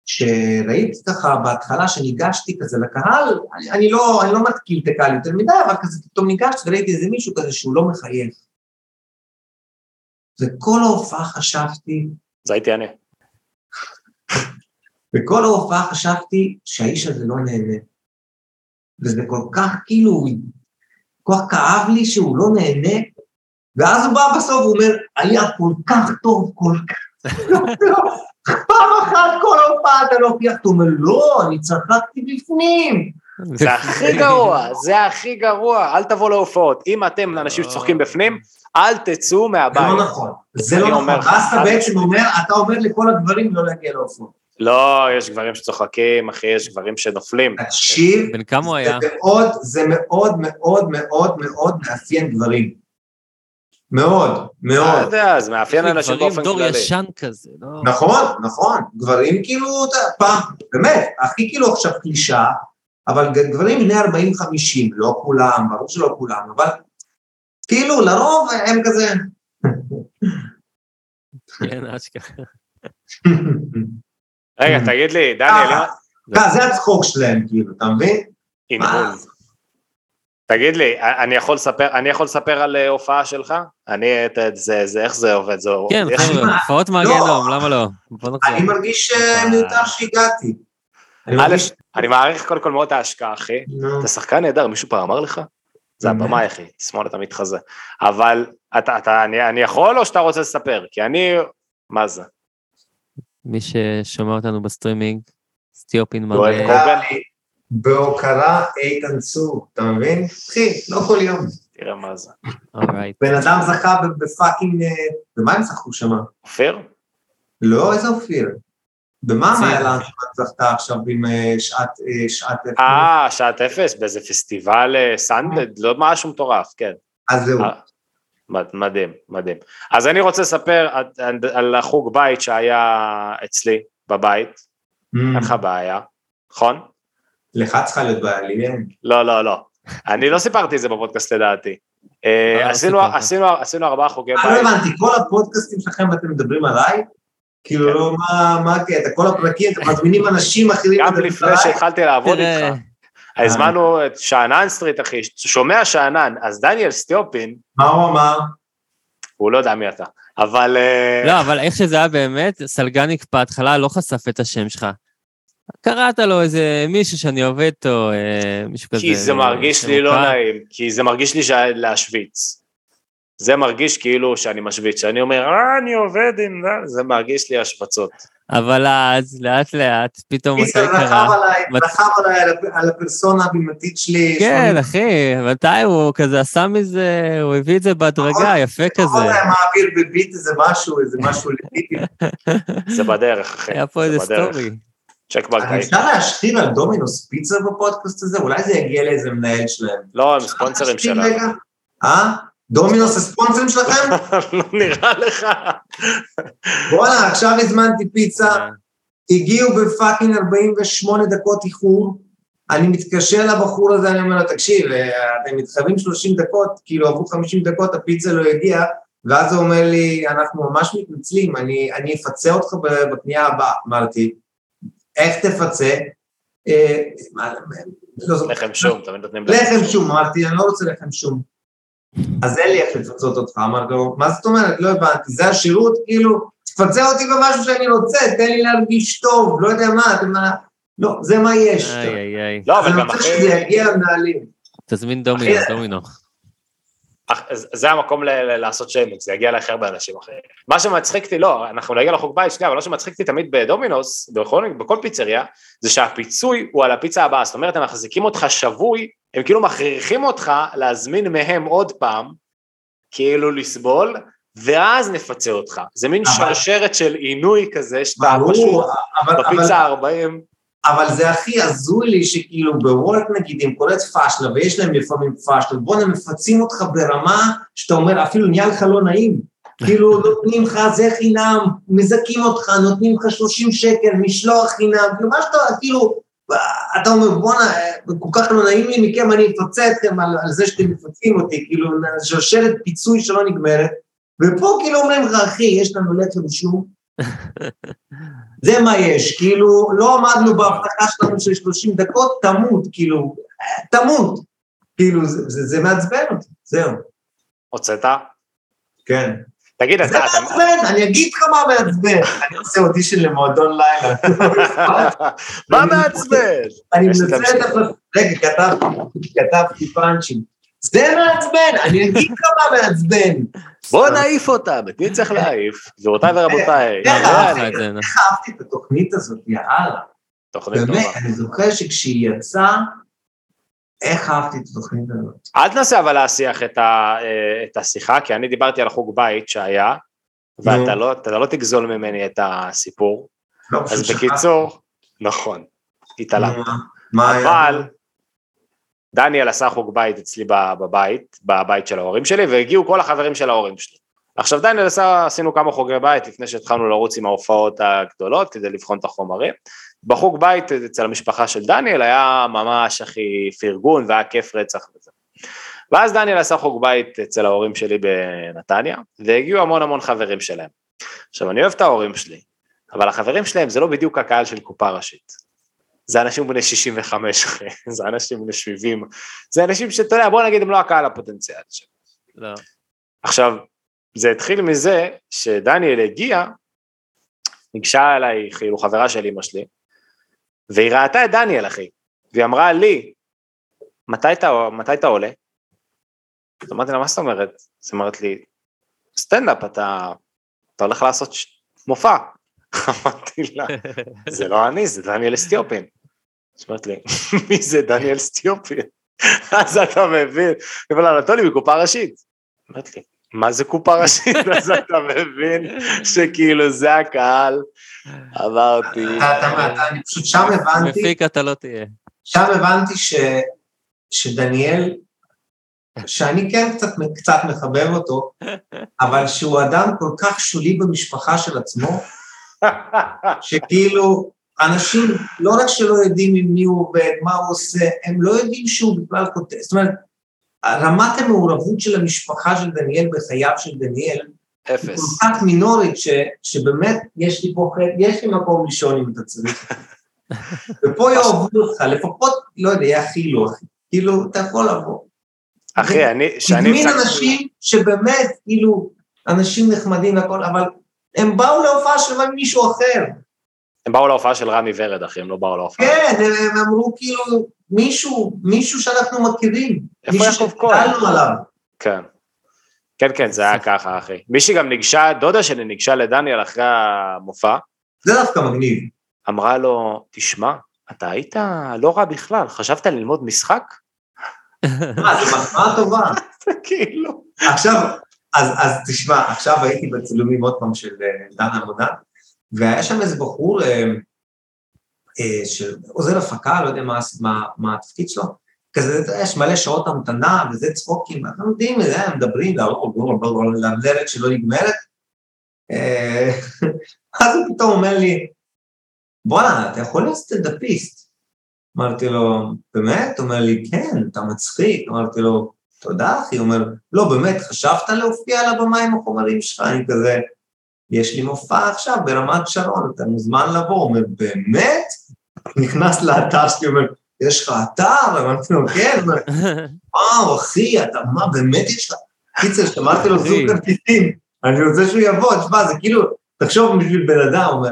שראיתי ככה בהתחלה שניגשתי כזה לקהל, אני, אני לא, אני לא מתקיל את הקהל יותר מדי, אבל כזה פתאום ניגשתי וראיתי איזה מישהו כזה שהוא לא מחייך. וכל ההופעה חשבתי, זה הייתי אני. וכל ההופעה חשבתי שהאיש הזה לא נהנה. וזה כל כך כאילו, כל כך כאב לי שהוא לא נהנה, ואז הוא בא בסוף, הוא אומר, היה כל כך טוב, כל כך... פעם אחת כל הופעה אתה לא פייח, אתה אומר, לא, אני צחקתי בפנים. זה הכי גרוע, זה הכי גרוע, אל תבוא להופעות. אם אתם אנשים שצוחקים בפנים, אל תצאו זה מהבית. לא נכון, זה לא נכון. ואז אתה בעצם אומר, אתה אומר לכל הגברים לא להגיע להופעות. לא, יש גברים שצוחקים, אחי, יש גברים שנופלים. תקשיב, בן כמה הוא היה? זה מאוד, זה מאוד מאוד מאוד מאוד מאפיין גברים. מאוד, לא מאוד. יודע, זה מאפיין אנשים גברים באופן דור כללי. ישן כזה, לא? נכון, נכון. גברים כאילו, אתה יודע, פעם, באמת, הכי כאילו עכשיו קלישה, אבל גברים בני 40-50, לא כולם, ברור שלא כולם, אבל כאילו, לרוב הם כזה... כן, אשכרה. רגע, תגיד לי, דניאל, אה, אה, זה הצחוק שלהם, כאילו, אתה מבין? תגיד לי, אני יכול לספר, אני יכול לספר על אה, הופעה שלך? אני, את- זה, זה, איך זה עובד? זה, כן, חבר'ה, הופעות מהגיהנום, למה לא? אני מרגיש אה, מיותר שהגעתי. אני מעריך קודם כל מאוד את ההשקעה, אחי. אתה שחקן נהדר, מישהו פעם אמר לך? זה? הבמה, אחי, תסמול אתה מתחזה. אבל אתה, אתה, אני, אני יכול או שאתה רוצה לספר? כי אני, מה זה? מי ששומע אותנו בסטרימינג, סטיופין מראה. בהוקרה איתן צור, אתה מבין? אחי, לא כל יום. תראה מה זה. alright. בן אדם זכה ב fucking... אה, במה הם זכו שם? אופיר? לא, איזה אופיר? במה לנדסמן זכתה עכשיו עם אה, שעת... אה, שעת... אה, שעת אפס, באיזה פסטיבל סנדד, לא משהו מטורף, כן. אז זהו. אה, מד- מדהים, מדהים. אז אני רוצה לספר על, החוג בית שהיה אצלי בבית, אין לך בעיה, נכון? לך צריכה להיות בעיה, לי אין. לא, לא, לא. אני לא סיפרתי את זה בפודקאסט לדעתי. אה, לא, לא עשינו, סיפרת. עשינו, עשינו ארבעה חוגי אני לא בית. הבנתי, כל הפודקאסטים שלכם אתם מדברים עליי? כאילו, כן. מה מה הקטע? כל הפרקים, אתם מזמינים אנשים אחרים גם לפני? שהתחלתי לעבוד איתך. הזמנו את שאנן סטריט, אחי, שומע שאנן, אז דניאל סטיופין, מה הוא אמר? הוא לא יודע מי אתה, אבל... אה, לא, אבל איך שזה היה באמת, סלגניק בהתחלה לא חשף את השם שלך. קראת לו איזה מישהו שאני עובד איתו, אה, מישהו כזה. כי זה מרגיש לי לא. נעים, כי זה מרגיש לי להשוויץ. זה מרגיש כאילו שאני משוויץ, שאני אומר, אה, אני עובד עם זה, זה מרגיש לי השווצות. אבל אז, לאט לאט, פתאום רכב קרה? עליי, מת- רכב עליי על הפ- על הפרסונה הבימתית שלי. כן, אחי, מתי הוא כזה עשה מזה, הוא הביא את זה בהדרגה, יפה כזה. נכון, היה מעביר בביט איזה משהו, איזה משהו לטיפי. זה בדרך, אחי. היה פה זה איזה. סטורי. צ'ק בנקאי. אפשר להשחיר על דומינוס פיצה בפודקאסט הזה? אולי זה יגיע לאיזה מנהל שלהם. לא, הם ספונסרים שלנו. רגע? אה? דומינוס הספונסרים שלכם? לא נראה לך. וואלה, עכשיו הזמנתי פיצה, אה. הגיעו ב fucking 48 דקות איחור, אני מתקשר לבחור הזה, אני אומר לו, תקשיב, אה, אתם מתחייבים 30 דקות, כאילו עברו 50 דקות, הפיצה לא הגיעה, ואז הוא אומר לי, אנחנו ממש מתנצלים, אני, אני אפצה אותך ב- בקנייה הבאה. אמרתי, איך תפצה? אה, לא. לחם שום, תמיד נותנים לחם שום, אמרתי, אני לא רוצה לחם שום. אז אין לי איך לפצות אותך, אמרתי לו, מה זאת אומרת? לא הבנתי, זה השירות, כאילו, תפצה אותי במשהו שאני רוצה, תן לי להרגיש טוב, לא יודע מה, אתם מה... לא, זה מה יש. איי איי איי. לא, אבל אני גם רוצה אחי, שזה יגיע למנהלים. תזמין דומינו, דומינו. זה- המקום לעשות שיימינג, זה יגיע להכי הרבה אנשים אחרים. מה שמצחיק אותי, לא, אנחנו נגיע לחוג בית, שנייה, אבל מה שמצחיק אותי תמיד בדומינוס, בכל פיצריה, זה שהפיצוי הוא על הפיצה הבאה, זאת אומרת, הם מחזיקים אותך שבוי, הם כאילו מכריחים אותך להזמין מהם עוד פעם, כאילו לסבול, ואז נפצה אותך. זה מין אבל- שרשרת של עינוי כזה, שאתה פשוט בפיצה ה-40, אבל זה הכי הזוי לי שכאילו בוולט נגיד, אם קורית פאשלה, ויש להם לפעמים פאשלה, בואנה מפצים אותך ברמה שאתה אומר, אפילו נהיה לך לא נעים. כאילו נותנים לך זה חינם, מזכים אותך, נותנים לך 30 שקל, משלוח חינם, כאילו מה שאתה, כאילו, אתה אומר, בואנה, כל כך לא נעים לי מכם, אני אפצה אתכם על, על זה שאתם מפצים אותי, כאילו, שרשרת פיצוי שלא נגמרת, ופה כאילו אומרים לך, אחי, יש לנו לחם שום, זה מה יש, כאילו, לא עמדנו בהבטחה שלנו של 30 דקות, תמות, כאילו, תמות. כאילו, זה, זה, זה מעצבן אותי, זהו. הוצאת? כן. תגיד, זה אתה... אתה- מעצבן, אני אגיד לך מה מעצבן. אני עושה אודישן למועדון לילה. מה מעצבן? אני להמשיך. את הפרס... רגע, כתבתי, פאנצ'ים. זה מעצבן, אני אגיד לך מה מעצבן. בוא נעיף אותם, את מי צריך להעיף? גבירותיי ורבותיי, איך לא אהבתי זה. איך אהבתי את התוכנית הזאת, יאללה. תוכנית טובה. באמת, אני זוכר שכשהיא יצאה, איך אהבתי את התוכנית הזאת. אל תנסה אבל להסיח את, ה, אה, את השיחה, כי אני דיברתי על החוג בית שהיה, ואתה. לא, לא תגזול ממני את הסיפור. לא, אז. בקיצור, נכון, התעלמת. אבל דניאל עשה חוג בית אצלי בבית, בבית של ההורים שלי, והגיעו כל החברים של ההורים שלי. עכשיו דניאל עשה, עשינו כמה חוגי בית לפני שהתחלנו לרוץ עם ההופעות הגדולות כדי לבחון את החומרים. בחוג בית אצל המשפחה של דניאל היה ממש הכי פרגון והיה כיף רצח וזה. ואז דניאל עשה חוג בית אצל ההורים שלי בנתניה, והגיעו המון המון חברים שלהם. עכשיו אני אוהב את ההורים שלי, אבל החברים שלהם זה לא בדיוק הקהל של קופה ראשית. זה אנשים בני 65 אחי, זה אנשים בני 70, זה אנשים שאתה יודע, בוא נגיד הם לא הקהל הפוטנציאלי שלהם. לא. עכשיו, זה התחיל מזה שדניאל הגיע, ניגשה אליי כאילו חברה של אמא שלי, והיא ראתה את דניאל אחי, והיא אמרה לי, מתי אתה, מתי אתה עולה? אז אמרתי לה, מה זאת אומרת? אז אומרת לי, סטנדאפ, אתה, אתה הולך לעשות ש... מופע. אמרתי לה, זה לא אני, זה דניאל אסטיופין. אז אמרת לי, מי זה דניאל אסטיופין? אז אתה מבין, אבל אנטולי מקופה ראשית. אמרת לי, מה זה קופה ראשית? אז אתה מבין שכאילו זה הקהל. אתה- אתה- אני פשוט שם הבנתי, מפיק אתה לא תהיה. שם הבנתי ש, שדניאל, שאני כן קצת, קצת מחבב אותו, אבל שהוא אדם כל כך שולי במשפחה של עצמו, שכאילו, אנשים לא רק שלא יודעים עם מי הוא עובד, מה הוא עושה, הם לא יודעים שהוא בכלל כותב, זאת אומרת, רמת המעורבות של המשפחה של דניאל בחייו של דניאל, היא אפס. כל כך מינורית, ש, שבאמת יש לי פה יש לי מקום לישון אם אתה צריך. ופה יאהבו אותך, לפחות, לא יודע, יאכילו, אחי. כאילו, אתה יכול לבוא. אחי, אני, שאני הזמין אנשים שבאמת, כאילו, אנשים נחמדים והכל, אבל הם באו להופעה של מישהו אחר. הם באו להופעה של רמי ורד, אחי, הם לא באו להופעה. כן, הם, אמרו כאילו, מישהו, מישהו שאנחנו מכירים. איפה מישהו יעקב כהן? שגדלנו עליו. כן. כן, כן, זה היה ככה, אחי. מישהי גם ניגשה, דודה שלי ניגשה לדניאל אחרי המופע, זה דווקא מגניב. אמרה לו, תשמע, אתה היית לא רע בכלל, חשבת ללמוד משחק? מה, זו מחמאה טובה. כאילו. עכשיו, אז, אז תשמע, עכשיו הייתי בצילומים עוד פעם של אה, דן עמודה, והיה שם איזה בחור אה, אה, שעוזר הפקה, לא יודע מה, מה, מה התפקיד שלו, כזה, יש מלא שעות המתנה וזה צחוקים, אנחנו יודעים זה, הם מדברים, לדלת שלא נגמרת. אה, אז הוא פתאום אומר לי, בואנה, אתה יכול להיות סטנדאפיסט. אמרתי לו, באמת? הוא אומר לי, כן, אתה מצחיק. אמרתי לו, תודה, אחי. הוא אומר, לא, באמת, חשבת להופיע על הבמה עם החומרים שלך? אני כזה, יש לי מופע עכשיו ברמת שרון, אתה מוזמן לבוא. הוא אומר, באמת? נכנס לאתר שלי, אומר, יש לך אתר? אמרתי לו, כן. וואו, אחי, אתה, מה, באמת יש לך? קיצר, שמרתי לו זוג. כרטיסים, אני רוצה שהוא יבוא, תשמע, זה כאילו, תחשוב בשביל בן אדם, אומר,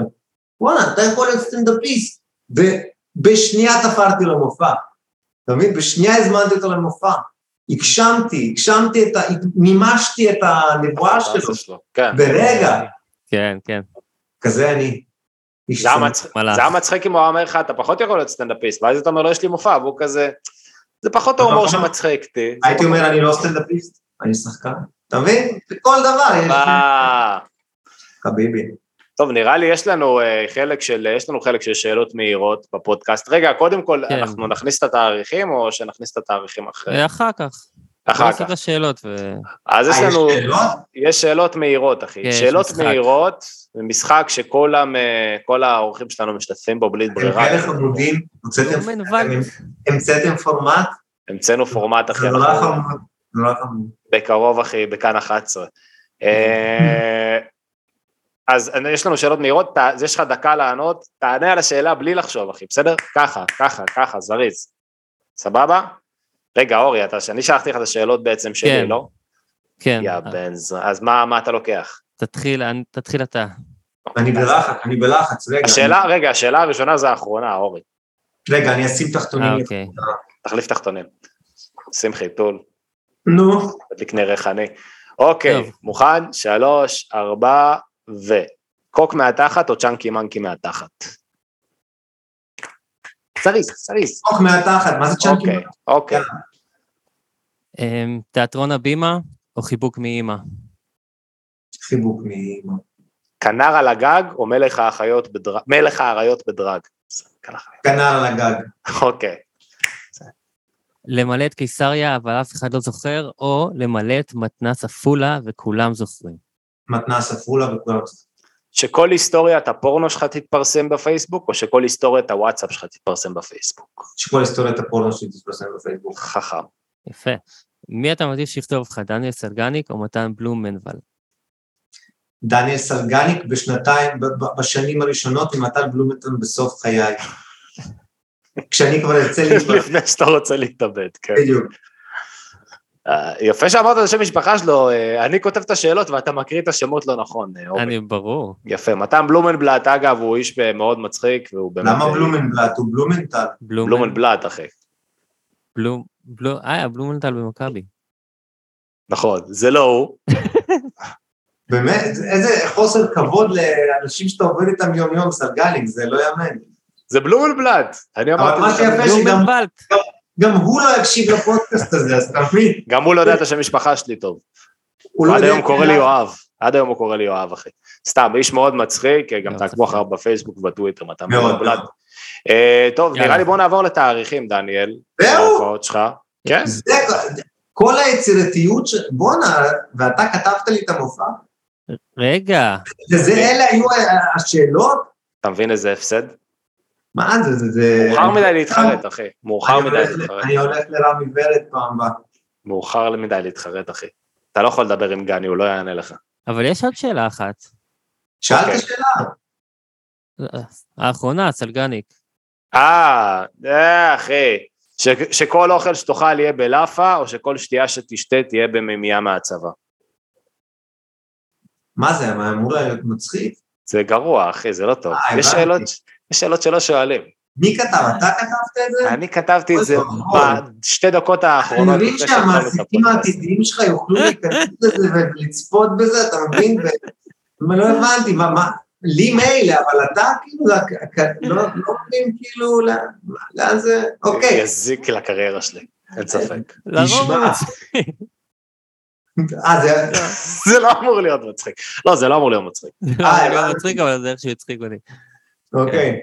וואלה, אתה יכול להיות סטנדאפיסט. ובשנייה תפרתי לו מופע. אתה מבין? בשנייה הזמנתי אותו למופע. הגשמתי, הגשמתי את ה... מימשתי את הנבואה שלו. שלו. כן. ברגע. כן, כן. כזה אני. זה היה. מצחיק- אם הוא אומר לך, אתה פחות יכול להיות סטנדאפיסט, ואז אתה אומר לו, יש לי מופע, והוא כזה, זה פחות ההומור שמצחיק אותי. הייתי אומר, אני לא סטנדאפיסט, אני שחקן. אתה מבין? בכל דבר יש... חביבי. טוב, נראה לי יש לנו אה, חלק של, יש לנו חלק של שאלות מהירות בפודקאסט. רגע, קודם כל, כן. אנחנו נכניס את התאריכים, או שנכניס את התאריכים אחרי? ואחר כך. אחר כך. השאלות ו... אז יש אה, לנו, שאלות? יש שאלות מהירות, אחי. יש שאלות. מהירות, זה משחק שכל האורחים שלנו משתתפים בו בלי אתם ברירה. כאלה חמודים, הוצאתם- לא מנוול. המצאתם פורמט, המצאנו פורמט, אחי. זה נורא אנחנו- חמוד. נורא חמוד. בקרוב, אחי, בכאן 11. אה, אז יש לנו שאלות מהירות, אז יש לך דקה לענות, תענה על השאלה בלי לחשוב, אחי, בסדר? ככה, ככה, ככה, זריז. סבבה? רגע, אורי, אתה, שאני שלחתי לך את השאלות בעצם שלי, כן. לא? כן, יא בן זונה. אז מה מה אתה לוקח? תתחיל, תתחיל אתה. אני בלחץ, אני בלחץ, רגע. השאלה, רגע, השאלה הראשונה זה האחרונה, אורי. אני- רגע, אני אשים תחתונים. אה, אוקיי. תחליף תחתונים. שים חיתול, נו, תדליק נר ריחני. אוקיי, טוב. מוכן? שלוש, ארבע, ו... קוק מהתחת או צ'אנקי מנקי מהתחת? סריס, סריס. חוק מהתחת, מה זה צ'אנקי? אוקיי, אוקיי. אמ, תיאטרון הבימה או חיבוק מאימא? חיבוק מאמא. כנר על הגג או מלך האחיות בדרג? מלך האריות בדרג. כנר על הגג. אוקיי. למלא את קיסריה אבל אף אחד לא זוכר, או למלא את מתנ"ס עפולה וכולם זוכרים. מתנ"ס עפולה וכולם. שכל היסטוריית הפורנו שלך תתפרסם בפייסבוק, או שכל היסטוריית הוואטסאפ שלך תתפרסם בפייסבוק? שכל היסטוריית הפורנו שלי תתפרסם בפייסבוק. חכם. יפה. מי אתה מעדיף שיכתוב אותך, דניאל סלגניק או מתן בלומנבל? דניאל סלגניק בשנתיים, בשנים הראשונות עם מתן בלומנטון בסוף חיי. כשאני כבר ארצה להתפרסם, לפני שאתה רוצה להתאבד, כן. בדיוק. אה, יפה שאמרת את השם משפחה שלו, אה, אני כותב את השאלות ואתה מקריא את השמות לא נכון, אה, אורי. אני, ברור. יפה. מתן בלומנבלט, אגב, הוא איש מאוד מצחיק, והוא באמת... למה בלומנבלט? הוא בלומנטל. בלומן- בלומנבלט, אחי. בלום, בלום, אה, בלומנטל במכבי. נכון, זה לא הוא. באמת, איזה חוסר כבוד לאנשים שאתה עובד איתם יום-יום, סלגניק, זה לא יאמן. זה בלומנבלט. אני אבל אמרתי... מה לך, שיפה שגם בלומנבלט. גם הוא לא יקשיב לפודקאסט הזה, אז אתה מבין? גם הוא לא יודע את השם משפחה שלי טוב. הוא לא עד יודע היום קורא לי יואב. עד היום הוא קורא לי יואב, אחי. סתם, איש מאוד מצחיק, גם תעקבו. אחריו בפייסבוק ובטוויטר, מתן בלומנבלט. מאוד. אה, טוב. נראה לי בוא נעבור לתאריכים, דניאל. זהו? כן? כל היצירתיות. בואנה, ואתה כתבת לי את המופע? רגע, וזה, אלה היו השאלות? אתה מבין איזה הפסד? מה זה, זה, זה... מאוחר מדי להתחרט, אחי. מאוחר אני מדי להתחרט. אני הולך לרמי ורד פעם הבאה. מאוחר מדי להתחרט, אחי. אתה לא יכול לדבר עם גני, הוא לא יענה לך. אבל יש עוד שאלה אחת. שאלת אוקיי. שאלה. האחרונה, סלגניק. אה, אה, אחי. ש- שכל אוכל שתאכל יהיה בלאפה, או שכל שתייה שתשתה תהיה במימייה מהצבא. מה זה, מה, אמור להיות מצחיק? זה גרוע, אחי, זה לא טוב. אה, יש. שאלות, יש שאלות שלא שואלים. מי כתב? אתה כתבת את זה? אני כתבתי את זה. בשתי דקות אני האחרונות. מבין לפני שהתחלנו את שהמעסיקים. העתידיים שלך יוכלו להיכנס לזה ולצפות בזה, אתה מבין? לא הבנתי, מה, מה, לי מילא, אבל אתה כאילו, לא לא מבין כאילו, לאן- לאן זה, אוקיי. יזיק לקריירה שלי, אין ספק. לרוב הוא תשמע. אה, זה... זה לא אמור להיות מצחיק. לא, זה לא אמור להיות מצחיק. לא, אה, זה לא. מצחיק, אבל זה איכשהו הצחיק אותי. אוקיי.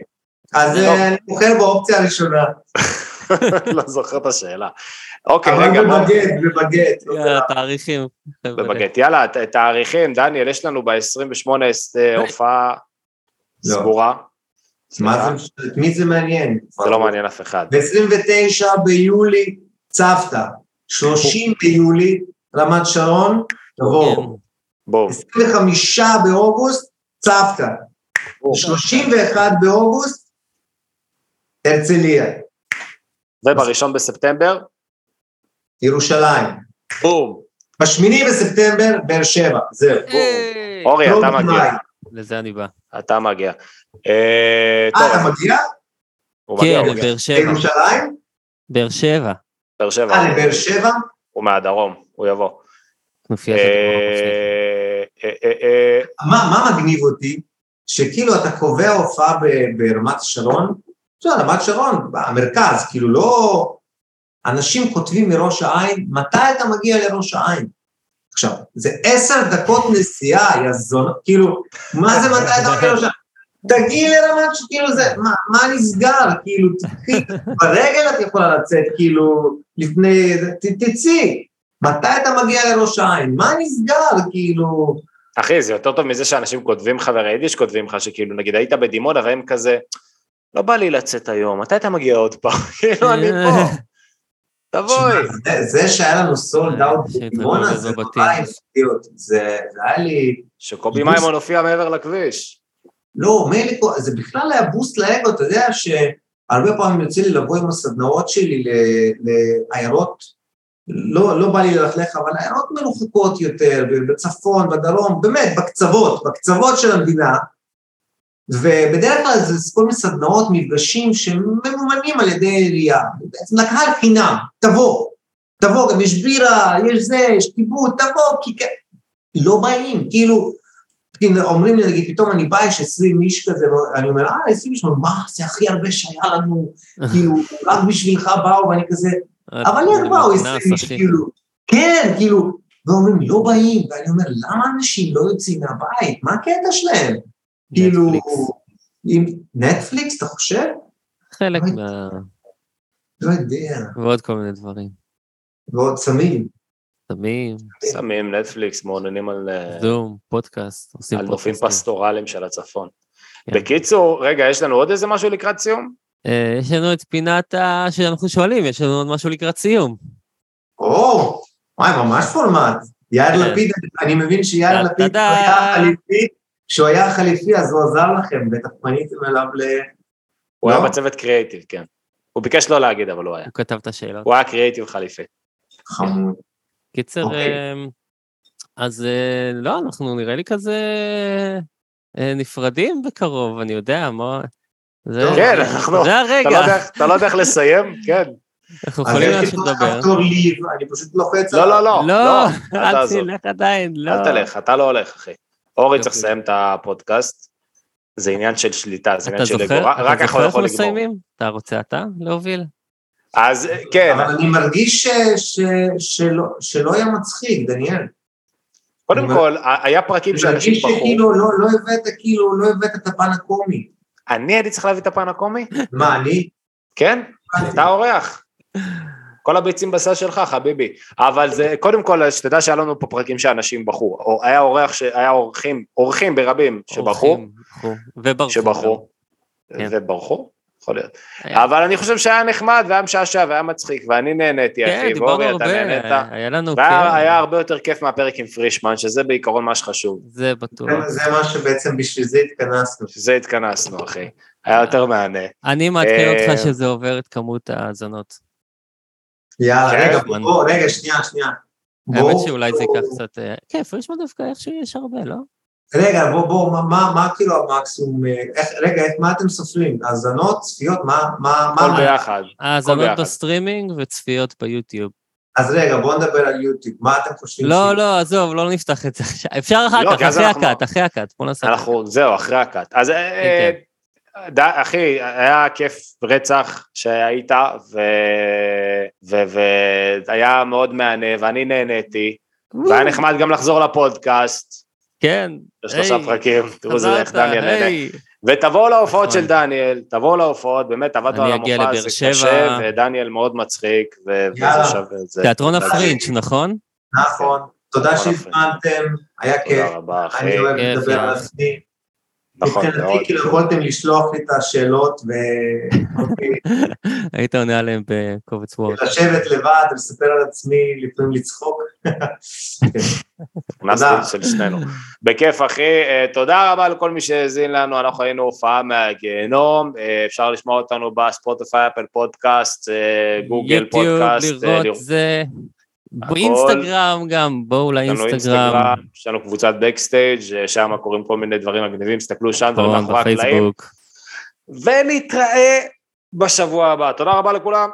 אז טוב. אה, אני בוחר באופציה הראשונה. לא זוכר את השאלה. אוקיי, אבל רגע, בוא- בבגט, בבגט. יאללה, תאריכים. בבגט. יאללה, תאריכים, דניאל, יש לנו ב-28 הופעה לא. סגורה. מה זה, משנה? את מי זה מעניין? זה לא מעניין אף אחד. ב-29 ביולי, צוותא. 30 ביולי, רמת שרון, תבואו. בום. 25 באוגוסט, צוותא. 31 באוגוסט, הרצליה. ובראשון בספטמבר, ירושלים. בום. בשמיני בספטמבר, באר שבע. זהו. אורי, לא אתה מגיע. במאי. לזה אני בא. אתה מגיע. אה, אה, אתה מגיע? מגיע, כן, מגיע. לבאר שבע. לירושלים? באר שבע. באר שבע. אה, לבאר שבע? הוא מהדרום, הוא יבוא. אה, אה, מה מגניב אותי? שכאילו אתה קובע הופעה ברמת השרון, בסדר, רמת שרון, במרכז, כאילו לא... אנשים כותבים מראש העין, מתי אתה מגיע לראש העין? עכשיו, זה עשר דקות נסיעה, יא זון, כאילו, מה זה מתי אתה מגיע לראש העין? תגיעי לרמת ש... כאילו זה, מה, מה נסגר? כאילו, תקחי, ברגל את יכולה לצאת, כאילו, לפני, תצאי. מתי אתה מגיע לראש העין? מה נסגר? כאילו... אחי, זה יותר טוב מזה שאנשים כותבים לך, והיידיש כותבים לך, שכאילו, נגיד, היית בדימונה והם כזה, לא בא לי לצאת היום, מתי אתה מגיע עוד פעם? כאילו, אני פה, תבואי. זה- זה שהיה לנו סולד אאוט בדימונה, זה בבתים. נורא הפתיע אותי. זה זה היה לי... שקובי מימון הופיע מעבר לכביש. לא, מילא, זה בכלל היה בוסט לאגו, אתה יודע שהרבה פעמים יוצא לי לבוא עם הסדנאות שלי ל- לעיירות לא, לא בא לי ללכלך, אבל עיירות מרוחקות יותר, בצפון, בדרום, באמת, בקצוות, בקצוות של המדינה, ובדרך כלל זה כל מיני סדנאות, מפגשים שממומנים על ידי עירייה, בעצם לקהל חינם, תבוא, תבוא, גם יש בירה, יש זה, יש כיבוד, תבוא, כי כן, לא באים, כאילו, כאילו, אומרים לי, נגיד, פתאום אני בא, יש עשרים איש כזה, ואני אומר, אה, עשרים איש, מה, זה הכי הרבה שהיה לנו, כאילו, רק בשבילך באו, ואני כזה, אבל איך באו עשרים איש, כאילו, כן, כאילו, ואומרים, לא באים, ואני אומר, למה אנשים לא יוצאים מהבית? מה הקטע שלהם? כאילו, נטפליקס, אתה חושב? חלק לא מה... לא יודע, ועוד כל מיני דברים. ועוד סמים. סמים, שמים נטפליקס, מעוננים על אה, זום, פודקאסט, עושים על נופים. פסטורליים של הצפון. כן. בקיצור, רגע, יש לנו עוד איזה משהו לקראת סיום? אה, יש לנו את פינת ה... שאנחנו שואלים, יש לנו עוד משהו לקראת סיום. או, וואי, ממש פורמט. יאיר כן. לפיד, אני מבין שיאיר. לפיד, כשהוא היה חליפי, כשהוא היה חליפי, אז הוא עזר לכם, בטח פניתם אליו ל... הוא לא? היה בצוות קריאיטיב, כן. הוא ביקש לא להגיד, אבל הוא היה. הוא כתב את השאלות. הוא היה קריאיטיב חליפי. חמוד. קיצר, אוקיי. אה, אז אה, לא, אנחנו נראה לי כזה אה, נפרדים בקרוב, אני יודע, מה... זה- כן, אנחנו- זה הרגע, לא אתה לא יודע איך לסיים? כן. אנחנו יכולים להמשיך לדבר. אני פשוט לוחץ לא, לא, לא. לא, אל אל. תלך עדיין, לא. אל תלך, אתה לא הולך, אחי. אורי צריך יופי. לסיים את הפודקאסט. זה עניין של שליטה, זה עניין של. זוכר? רק- אתה יכול זוכר איך יכול לגמור. מסיימים? אתה רוצה אתה להוביל? אז כן, אבל אני מרגיש שלא- היה מצחיק, דניאל. קודם אני כל, היה פרקים אני שאנשים מרגיש בחרו. שכאילו לא לא הבאת, כאילו, לא הבאת את הפן הקומי. אני הייתי צריך להביא את הפן הקומי? מה, אני? כן? אתה אורח. כל הביצים בסל שלך, חביבי. אבל זה, קודם כל, שתדע שהיה לנו פה פרקים שאנשים בחרו. או היה אורח, ש- היה אורחים, אורחים ברבים שבחרו, אורחים. וברחו. שבחרו, כן. וברחו, יכול להיות. היה. אבל אני חושב שהיה נחמד והיה משעשע והיה מצחיק, ואני נהניתי, כן, אחי, ואורי, אתה הרבה, נהנית. היה לנו, והיה כן, היה הרבה יותר כיף מהפרק עם פרישמן, שזה בעיקרון מה שחשוב. זה בטוח. זה- זה מה שבעצם בשביל זה התכנסנו. שזה התכנסנו, אחי. היה יותר מהנה. אני מעדכן אה, אותך שזה עובר את כמות ההאזנות. יאללה, כן, רגע, זמן. בוא, רגע, שנייה, שנייה. האמת בואו- שאולי זה ייקח קצת... אה, כן, פרישמן דווקא איכשהו יש הרבה, לא? רגע, בוא, בוא, מה, מה, מה כאילו המקסימום, אה, איך, רגע, איך, מה אתם סופרים? האזנות, צפיות, מה, מה, הכל מה? ביחד. האזנות ביחד. בסטרימינג וצפיות ביוטיוב. אז רגע, בואו נדבר על יוטיוב, מה אתם חושבים? לא, ש- לא, עזוב, לא נפתח את זה עכשיו. אפשר אחר לא, כך, אחרי אנחנו- הקאט, אחרי ה cut. בוא נעשה... אנחנו, זהו, אחרי הקאט. אז אה, ד- אחי, היה כיף רצח שהיית, ו- ו- והיה מאוד מהנה, ואני נהניתי, והיה נחמד גם לחזור לפודקאסט, כן. לשלושה היי, פרקים, תראו איזה איך דניאל נהנה. ותבואו להופעות נכון. של דניאל, תבואו להופעות, באמת עבדנו על המופע, לבאר זה שבע. קשה, ודניאל מאוד מצחיק. וזה שווה את זה. תיאטרון תודה. הפרינץ', נכון? נכון, תודה שהזמנתם, היה כיף, תודה רבה, אחי. אני אוהב לדבר על. עצמי. נכון, מאוד. מבחינתי, כאילו, יכולתם לשלוח לי את השאלות היית עונה עליהם בקובץ וורד. ולשבת לבד ולספר על עצמי, לפעמים לצחוק. נכנסתי תודה. של שנינו. בכיף אחי, אה, תודה רבה לכל מי שהאזין לנו, אנחנו היינו הופעה מהגיהנום, אה, אפשר לשמוע אותנו בספוטיפיי, אפל פודקאסט, אה, גוגל יוטיוב, פודקאסט, לראות לראות זה. באינסטגרם גם, בואו יש לנו לאינסטגרם. אינסטגרם, יש לנו קבוצת backstage, אה, שם קורים כל מיני דברים מגניבים, תסתכלו שם, דברים מאחורי הקלעים. ונתראה בשבוע הבא. תודה רבה לכולם.